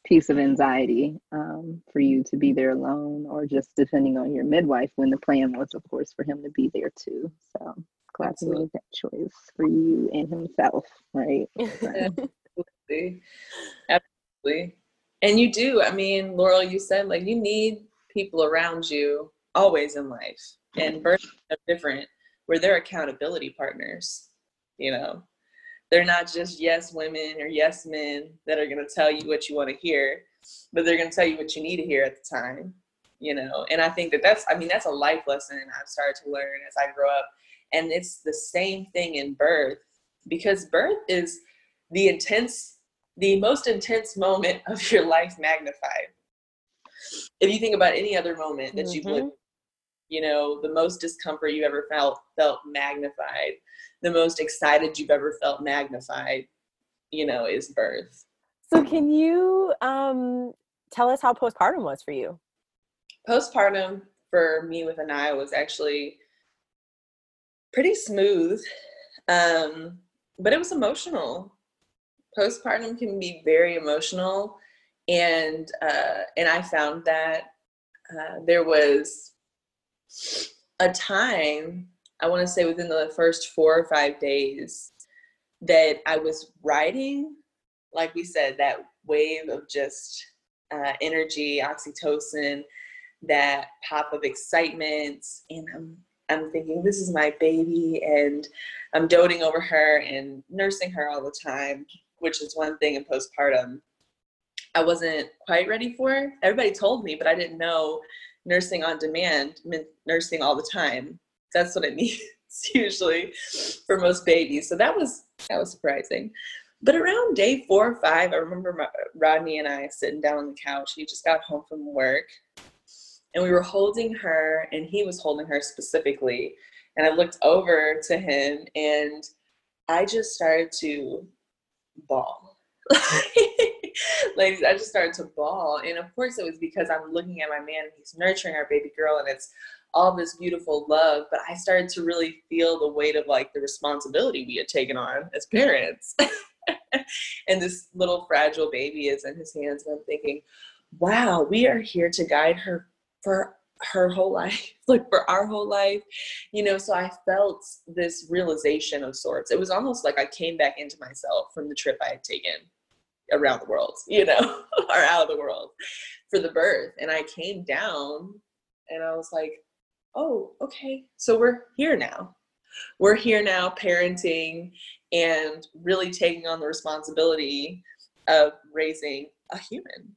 piece of anxiety um, for you to be there alone, or just depending on your midwife. When the plan was, of course, for him to be there too. So glad he made that choice for you and himself, right? Absolutely. Absolutely. And you do. I mean, Laurel, you said like you need people around you always in life, and birth are different where they're accountability partners. You know, they're not just yes women or yes men that are going to tell you what you want to hear, but they're going to tell you what you need to hear at the time. You know, and I think that that's, I mean, that's a life lesson I've started to learn as I grow up. And it's the same thing in birth because birth is the intense, the most intense moment of your life magnified. If you think about any other moment that mm-hmm. you've lived, you know, the most discomfort you ever felt felt magnified the most excited you've ever felt magnified, you know, is birth. So can you um, tell us how postpartum was for you? Postpartum for me with Anaya was actually pretty smooth, um, but it was emotional. Postpartum can be very emotional, and uh, and I found that uh, there was a time I want to say within the first four or five days that I was riding, like we said, that wave of just uh, energy, oxytocin, that pop of excitement. And I'm, I'm thinking, this is my baby, and I'm doting over her and nursing her all the time, which is one thing in postpartum I wasn't quite ready for. Everybody told me, but I didn't know nursing on demand meant nursing all the time that's what it needs usually for most babies. So that was that was surprising. But around day four or five, I remember my, Rodney and I sitting down on the couch. He just got home from work, and we were holding her, and he was holding her specifically. And I looked over to him, and I just started to bawl. Ladies, I just started to bawl. And of course, it was because I'm looking at my man, he's nurturing our baby girl, and it's all this beautiful love, but I started to really feel the weight of like the responsibility we had taken on as parents. and this little fragile baby is in his hands, and I'm thinking, wow, we are here to guide her for her whole life, like for our whole life, you know. So I felt this realization of sorts. It was almost like I came back into myself from the trip I had taken around the world, you know, or out of the world for the birth. And I came down and I was like, oh, okay, so we're here now. We're here now parenting and really taking on the responsibility of raising a human.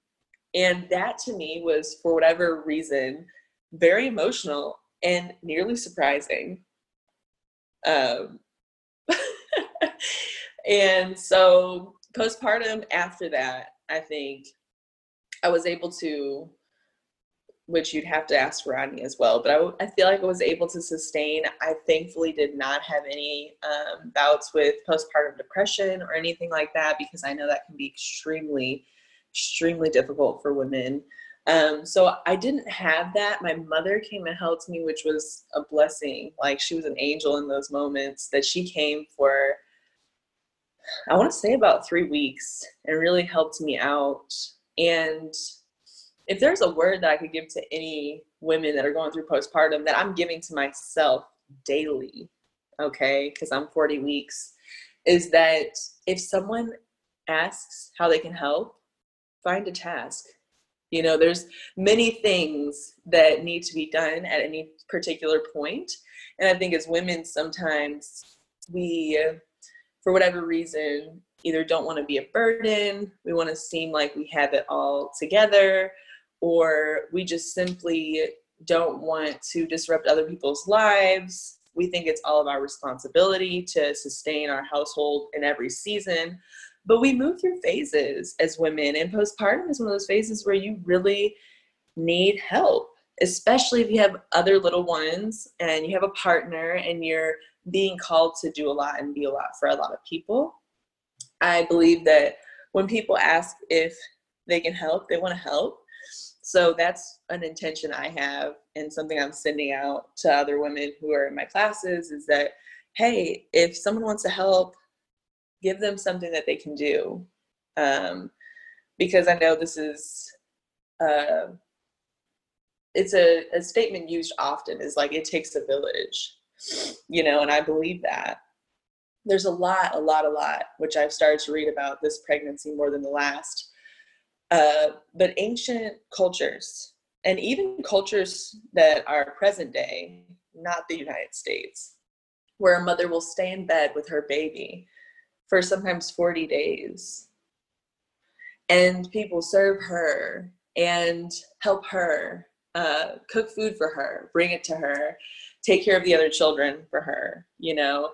And that to me was, for whatever reason, very emotional and nearly surprising. Um, and so, postpartum, after that, I think I was able to which you'd have to ask Rodney as well. But I, I feel like I was able to sustain. I thankfully did not have any um, bouts with postpartum depression or anything like that because I know that can be extremely, extremely difficult for women. Um, so I didn't have that. My mother came and helped me, which was a blessing. Like she was an angel in those moments that she came for. I want to say about three weeks and really helped me out. And if there's a word that I could give to any women that are going through postpartum that I'm giving to myself daily, okay, because I'm 40 weeks, is that if someone asks how they can help, find a task. You know, there's many things that need to be done at any particular point. And I think as women, sometimes we, for whatever reason, either don't want to be a burden, we want to seem like we have it all together, or we just simply don't want to disrupt other people's lives. We think it's all of our responsibility to sustain our household in every season. But we move through phases as women, and postpartum is one of those phases where you really need help, especially if you have other little ones and you have a partner and you're being called to do a lot and be a lot for a lot of people. I believe that when people ask if they can help, they want to help so that's an intention I have and something I'm sending out to other women who are in my classes is that, hey, if someone wants to help, give them something that they can do. Um, because I know this is uh, it's a, a statement used often is like it takes a village, you know, and I believe that. There's a lot, a lot, a lot, which I've started to read about this pregnancy more than the last. Uh, but ancient cultures, and even cultures that are present day, not the United States, where a mother will stay in bed with her baby for sometimes 40 days. And people serve her and help her, uh, cook food for her, bring it to her, take care of the other children for her, you know.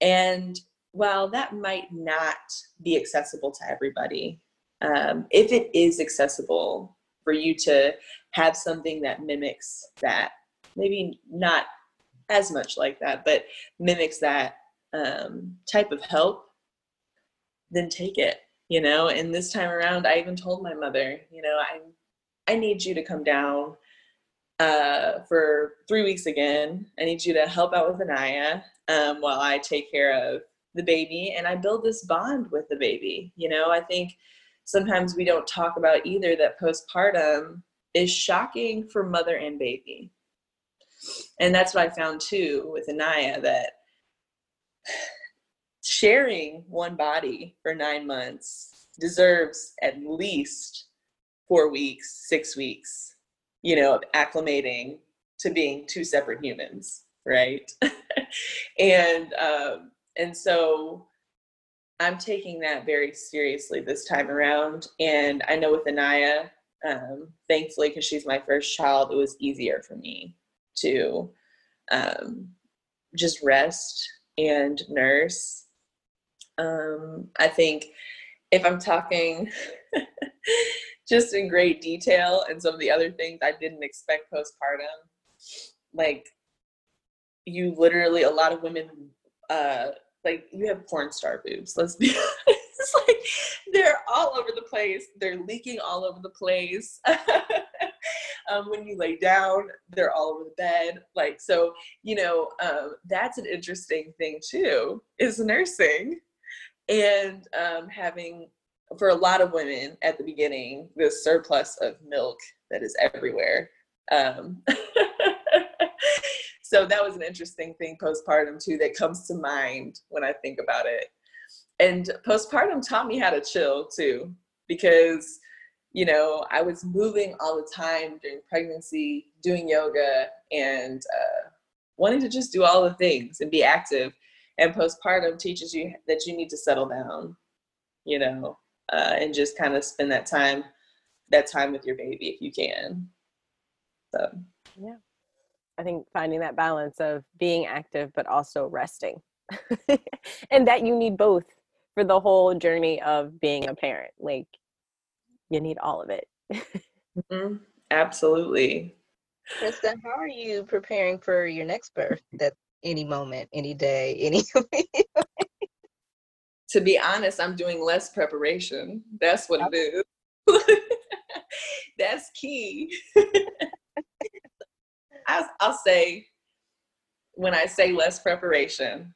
And while that might not be accessible to everybody, um, if it is accessible for you to have something that mimics that, maybe not as much like that, but mimics that um, type of help, then take it. You know, and this time around, I even told my mother, you know, I, I need you to come down uh, for three weeks again. I need you to help out with Anaya um, while I take care of the baby, and I build this bond with the baby. You know, I think sometimes we don't talk about either that postpartum is shocking for mother and baby and that's what I found too with Anaya that sharing one body for nine months deserves at least four weeks, six weeks, you know, acclimating to being two separate humans, right? and um, and so I'm taking that very seriously this time around. And I know with Anaya, um, thankfully, because she's my first child, it was easier for me to um, just rest and nurse. Um, I think if I'm talking just in great detail and some of the other things I didn't expect postpartum, like you literally, a lot of women, uh, like you have porn star boobs. Let's be honest. Like they're all over the place. They're leaking all over the place. um, when you lay down they're all over the bed like so you know um, that's an interesting thing too is nursing and um, having for a lot of women at the beginning this surplus of milk that is everywhere. Um, so that was an interesting thing postpartum too that comes to mind when i think about it. And postpartum taught me how to chill too because you know, I was moving all the time during pregnancy, doing yoga, and uh, wanting to just do all the things and be active. And postpartum teaches you that you need to settle down, you know, uh, and just kind of spend that time, that time with your baby if you can. So, yeah, I think finding that balance of being active but also resting, and that you need both for the whole journey of being a parent. Like you need all of it. mm-hmm. Absolutely. Krista, how are you preparing for your next birth? That any moment, any day, any. To be honest, I'm doing less preparation. That's what it is. That's key. I'll, I'll say, when I say less preparation,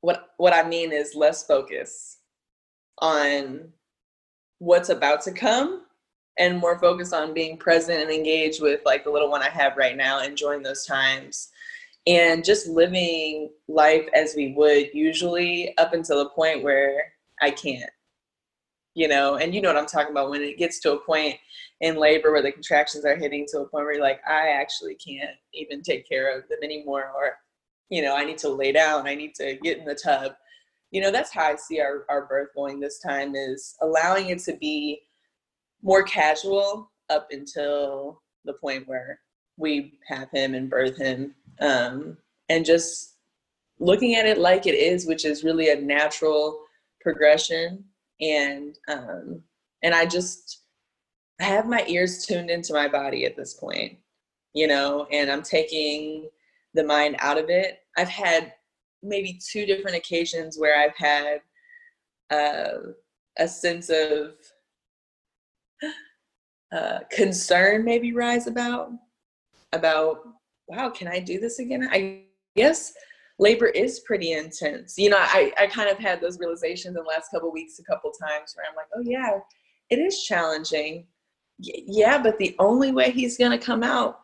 what what I mean is less focus on what's about to come and more focus on being present and engaged with like the little one I have right now, enjoying those times and just living life as we would usually up until the point where I can't. You know, and you know what I'm talking about when it gets to a point in labor where the contractions are hitting to a point where you're like, I actually can't even take care of them anymore, or, you know, I need to lay down, I need to get in the tub. You know that's how i see our, our birth going this time is allowing it to be more casual up until the point where we have him and birth him um, and just looking at it like it is which is really a natural progression. And um, and i just i have my ears tuned into my body at this point you know and i'm taking the mind out of it. I've had maybe two different occasions where I've had uh, a sense of uh, concern maybe rise about about wow can I do this again? I guess labor is pretty intense. You know, I, I kind of had those realizations in the last couple weeks a couple times where I'm like, oh yeah, it is challenging. Y- yeah, but the only way he's going to come out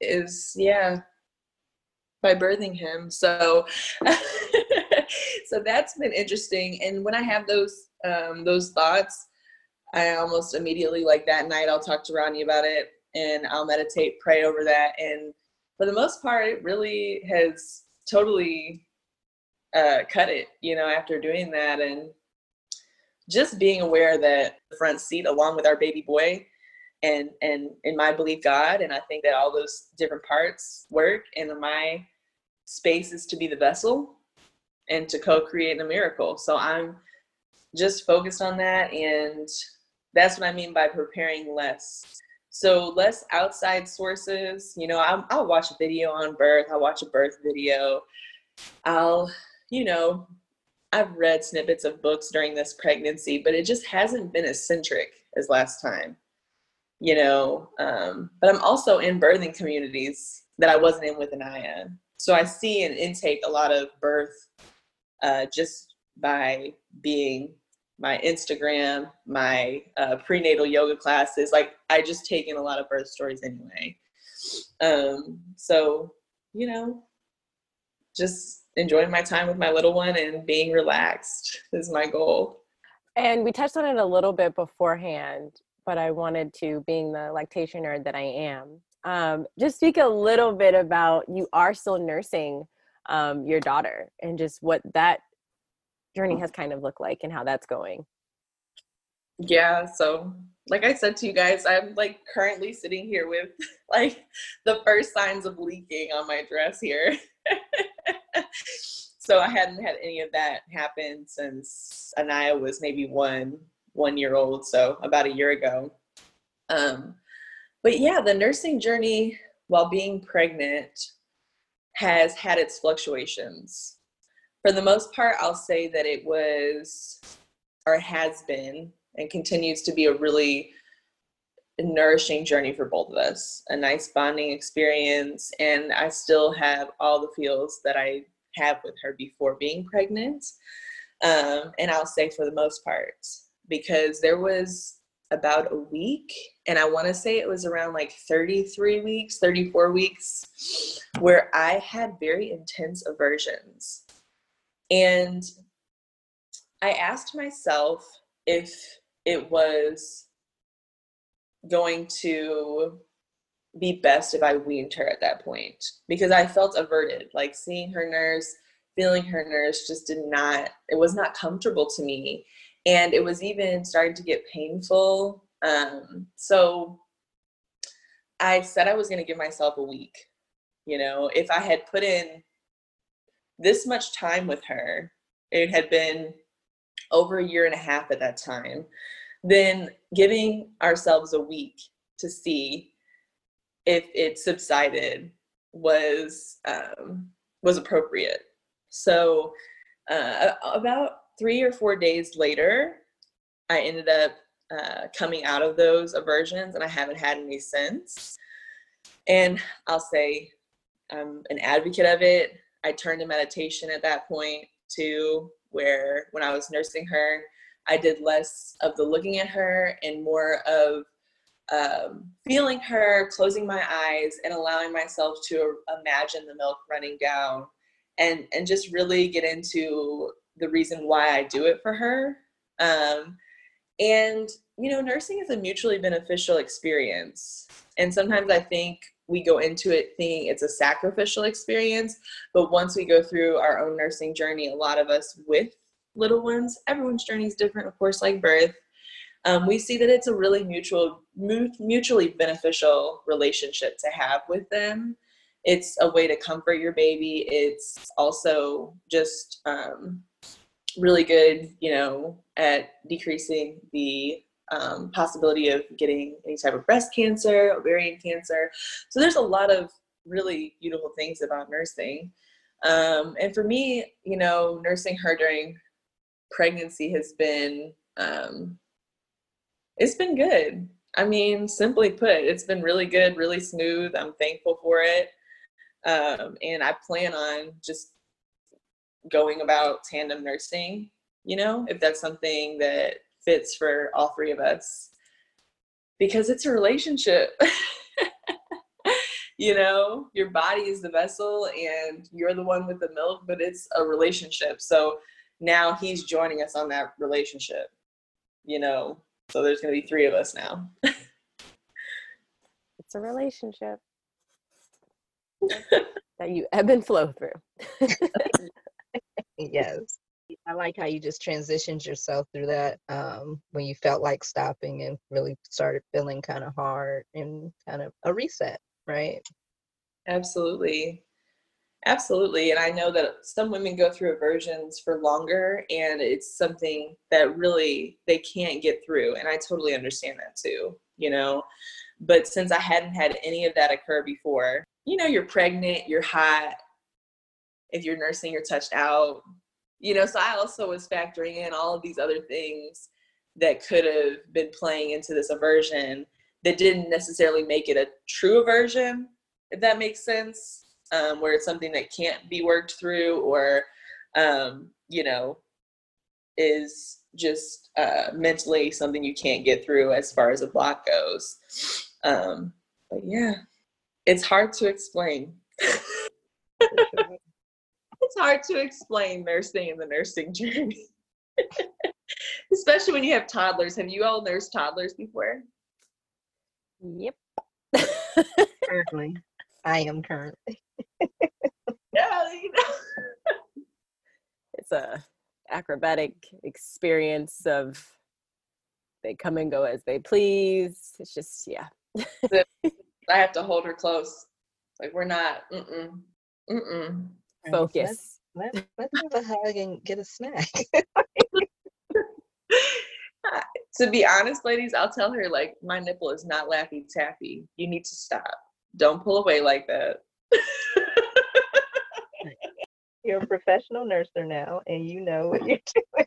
is, yeah, by birthing him. So, so that's been interesting. And when I have those, um, those thoughts, I almost immediately, like that night, I'll talk to Ronnie about it and I'll meditate, pray over that. And for the most part, it really has totally uh, cut it, you know, after doing that. And just being aware that the front seat, along with our baby boy, and and in my belief God, and I think that all those different parts work, and my space is to be the vessel and to co-create a miracle. So I'm just focused on that, and that's what I mean by preparing less. So less outside sources. You know, I'll, I'll watch a video on birth. I'll watch a birth video. I'll, you know, I've read snippets of books during this pregnancy, but it just hasn't been as centric as last time, you know. Um, but I'm also in birthing communities that I wasn't in with Anaya. So I see and intake a lot of birth uh, just by being my Instagram, my uh, prenatal yoga classes. Like I just take in a lot of birth stories anyway. Um, so, you know, just enjoying my time with my little one and being relaxed is my goal. And we touched on it a little bit beforehand, but I wanted to, being the lactation nerd that I am, um, just speak a little bit about you are still nursing um, your daughter and just what that journey has kind of looked like and how that's going. Yeah, so like I said to you guys, I'm like currently sitting here with like the first signs of leaking on my dress here. so I hadn't had any of that happen since Anaya was maybe one one year old, so about a year ago. Um, but yeah, the nursing journey while being pregnant has had its fluctuations. For the most part, I'll say that it was or has been and continues to be a really nourishing journey for both of us a nice bonding experience and i still have all the feels that i have with her before being pregnant. Um, and i'll say for the most part because there was about a week and i want to say it was around like 33 weeks 34 weeks where i had very intense aversions and i asked myself if it was going to be best if I weaned her at that point because I felt averted. Like seeing her nurse, feeling her nurse just did not, it was not comfortable to me. And it was even starting to get painful. Um, so I said I was going to give myself a week. You know, if I had put in this much time with her, it had been over a year and a half at that time, then giving ourselves a week to see if it subsided was um, was appropriate. So uh, about three or four days later, I ended up uh, coming out of those aversions, and I haven't had any since. And I'll say I'm an advocate of it. I turned to meditation at that point too, where when I was nursing her, I did less of the looking at her and more of um, feeling her, closing my eyes, and allowing myself to imagine the milk running down, and and just really get into the reason why I do it for her. Um, and you know, nursing is a mutually beneficial experience, and sometimes I think we go into it thinking it's a sacrificial experience, but once we go through our own nursing journey, a lot of us with little ones, everyone's journey is different, of course, like birth. Um, we see that it's a really mutual, mutually beneficial relationship to have with them. It's a way to comfort your baby. It's also just um, really good, you know, at decreasing the um, possibility of getting any type of breast cancer, ovarian cancer. So there's a lot of really beautiful things about nursing. Um, and for me, you know, nursing her during pregnancy has been um, it's been good. I mean, simply put, it's been really good, really smooth. I'm thankful for it. Um, and I plan on just going about tandem nursing, you know, if that's something that fits for all three of us because it's a relationship. you know, your body is the vessel and you're the one with the milk, but it's a relationship. So now he's joining us on that relationship, you know. So there's going to be three of us now. it's a relationship that you ebb and flow through. yes. I like how you just transitioned yourself through that um, when you felt like stopping and really started feeling kind of hard and kind of a reset, right? Absolutely. Absolutely. And I know that some women go through aversions for longer and it's something that really they can't get through. And I totally understand that too, you know. But since I hadn't had any of that occur before, you know, you're pregnant, you're hot. If you're nursing, you're touched out. You know, so I also was factoring in all of these other things that could have been playing into this aversion that didn't necessarily make it a true aversion, if that makes sense, um, where it's something that can't be worked through or, um, you know, is just uh, mentally something you can't get through as far as a block goes. Um, but yeah, it's hard to explain. it's hard to explain nursing and the nursing journey. Especially when you have toddlers. Have you all nursed toddlers before? Yep. currently. I am currently. yeah, you know. it's a acrobatic experience of they come and go as they please. It's just yeah. I have to hold her close. Like we're not. Mm-mm. Mm-mm. Focus. Let's, let's, let's have a hug and get a snack. to be honest, ladies, I'll tell her like my nipple is not laffy taffy. You need to stop. Don't pull away like that. you're a professional nurser now, and you know what you're doing.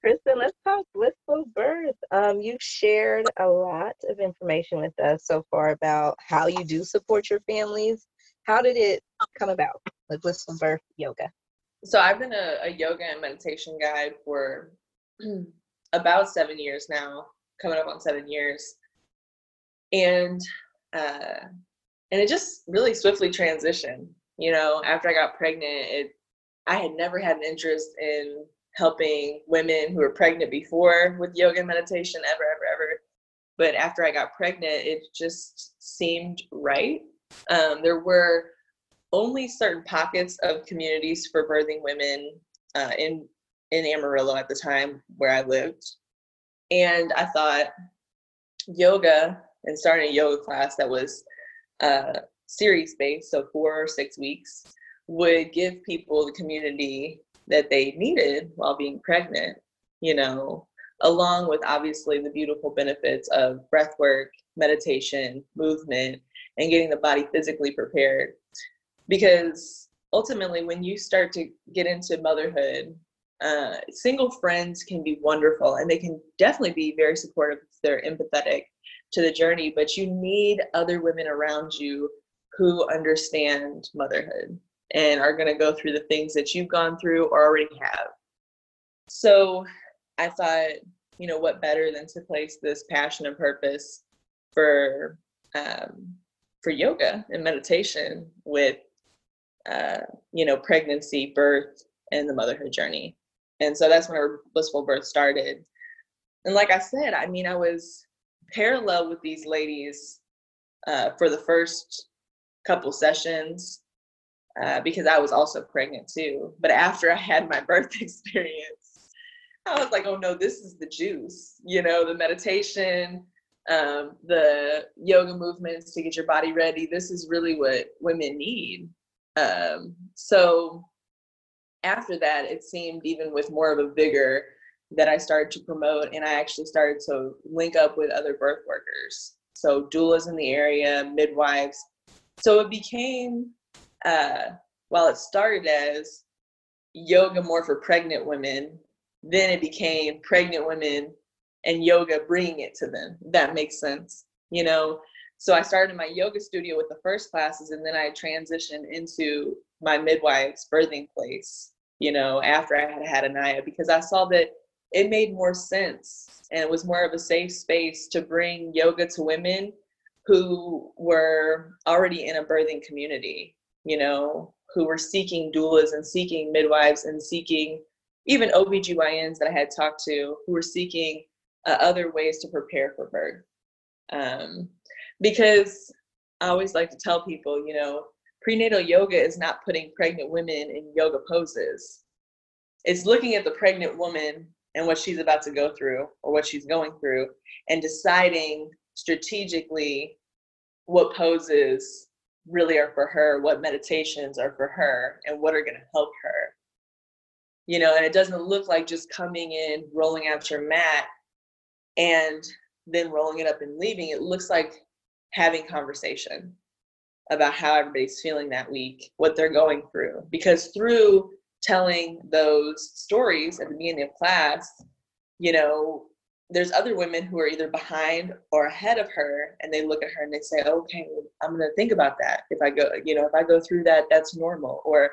Kristen, let's talk blissful birth. Um, you've shared a lot of information with us so far about how you do support your families. How did it come about, blissful birth yoga? So I've been a, a yoga and meditation guide for about seven years now, coming up on seven years, and uh, and it just really swiftly transitioned. You know, after I got pregnant, it I had never had an interest in helping women who were pregnant before with yoga and meditation ever, ever, ever. But after I got pregnant, it just seemed right. Um, there were only certain pockets of communities for birthing women uh, in in Amarillo at the time where I lived, and I thought yoga and starting a yoga class that was uh, series based, so four or six weeks, would give people the community that they needed while being pregnant, you know, along with obviously the beautiful benefits of breath work, meditation, movement, and getting the body physically prepared. Because ultimately, when you start to get into motherhood, uh, single friends can be wonderful and they can definitely be very supportive. if They're empathetic to the journey, but you need other women around you who understand motherhood and are going to go through the things that you've gone through or already have. So I thought, you know, what better than to place this passion and purpose for um, for yoga and meditation with, uh, you know, pregnancy, birth, and the motherhood journey. And so that's when our blissful birth started. And like I said, I mean, I was parallel with these ladies uh, for the first couple sessions uh, because I was also pregnant too. But after I had my birth experience, I was like, oh no, this is the juice. You know, the meditation, um, the yoga movements to get your body ready. This is really what women need. Um, so after that, it seemed even with more of a vigor that I started to promote, and I actually started to link up with other birth workers. So doulas in the area, midwives. So it became uh, while it started as yoga more for pregnant women, then it became pregnant women and yoga bringing it to them. That makes sense, you know. So I started in my yoga studio with the first classes, and then I transitioned into my midwife's birthing place you know, after I had had Anaya because I saw that it made more sense and it was more of a safe space to bring yoga to women who were already in a birthing community, you know, who were seeking doulas and seeking midwives and seeking even OBGYNs that I had talked to who were seeking uh, other ways to prepare for birth. Um, because I always like to tell people, you know, prenatal yoga is not putting pregnant women in yoga poses. It's looking at the pregnant woman and what she's about to go through or what she's going through and deciding strategically what poses really are for her, what meditations are for her, and what are going to help her. You know, and it doesn't look like just coming in, rolling out your mat, and then rolling it up and leaving. It looks like having conversation about how everybody's feeling that week, what they're going through. Because through telling those stories at the beginning of class, you know, there's other women who are either behind or ahead of her and they look at her and they say okay i'm going to think about that if i go you know if i go through that that's normal or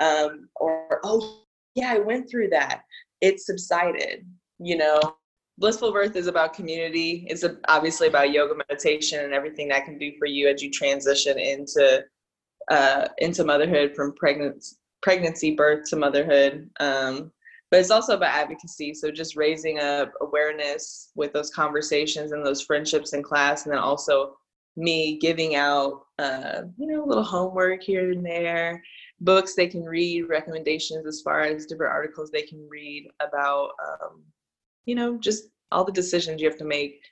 um or oh yeah i went through that it subsided you know blissful birth is about community. It's obviously about yoga meditation and everything that can do for you as you transition into uh into motherhood from pregnancy pregnancy birth to motherhood. Um but it's also about advocacy. So just raising up awareness with those conversations and those friendships in class and then also me giving out uh, you know a little homework here and there books they can read recommendations as far as different articles they can read about um, you know just all the decisions you have to make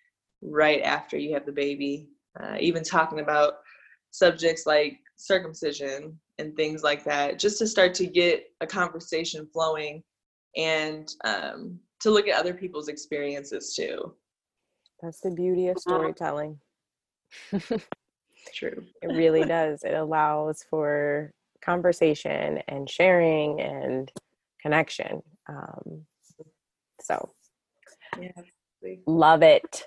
right after you have the baby uh, even talking about subjects like circumcision and things like that just to start to get a conversation flowing and um, to look at other people's experiences too. That's the beauty of storytelling. True. it really does. It allows for conversation and sharing and connection. Um, so, yeah, love it.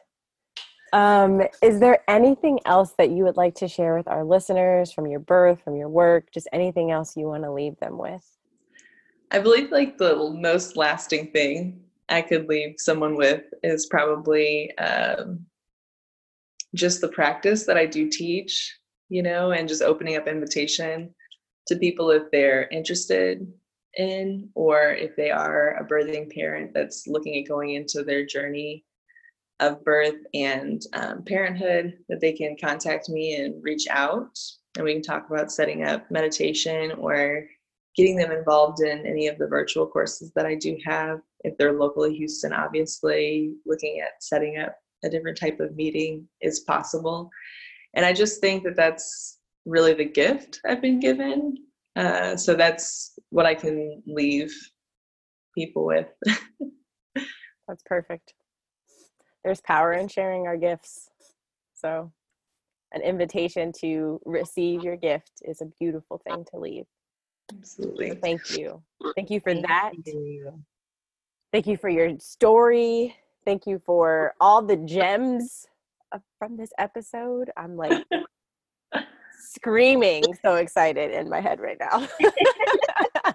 Um, is there anything else that you would like to share with our listeners from your birth, from your work, just anything else you want to leave them with? I believe like the most lasting thing I could leave someone with is probably um, just the practice that I do teach, you know, and just opening up invitation to people if they're interested in or if they are a birthing parent that's looking at going into their journey of birth and um, parenthood that they can contact me and reach out and we can talk about setting up meditation or getting them involved in any of the virtual courses that I do have. If they're locally Houston, obviously, looking at setting up a different type of meeting is possible. And I just think that that's really the gift I've been given. Uh, so that's what I can leave people with. that's perfect. There's power in sharing our gifts. So, an invitation to receive your gift is a beautiful thing to leave. Absolutely. So thank you. Thank you for Thank that. you. Thank you for your story. Thank you for all the gems from this episode. I'm like screaming, so excited in my head right now.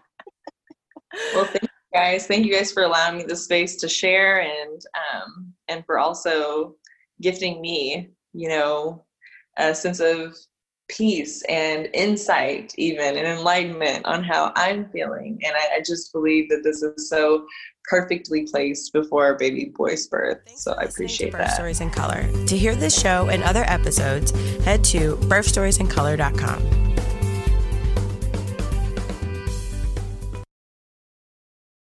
well, thank you guys. Thank you guys for allowing me the space to share and um, and for also gifting me, you know, a sense of peace and insight, even and enlightenment on how I'm feeling. And I, I, just believe that this is so perfectly placed before our baby boy's birth. Thanks so I appreciate Birth that. Stories in Color. To hear this show and other episodes, head to birthstoriesincolor.com.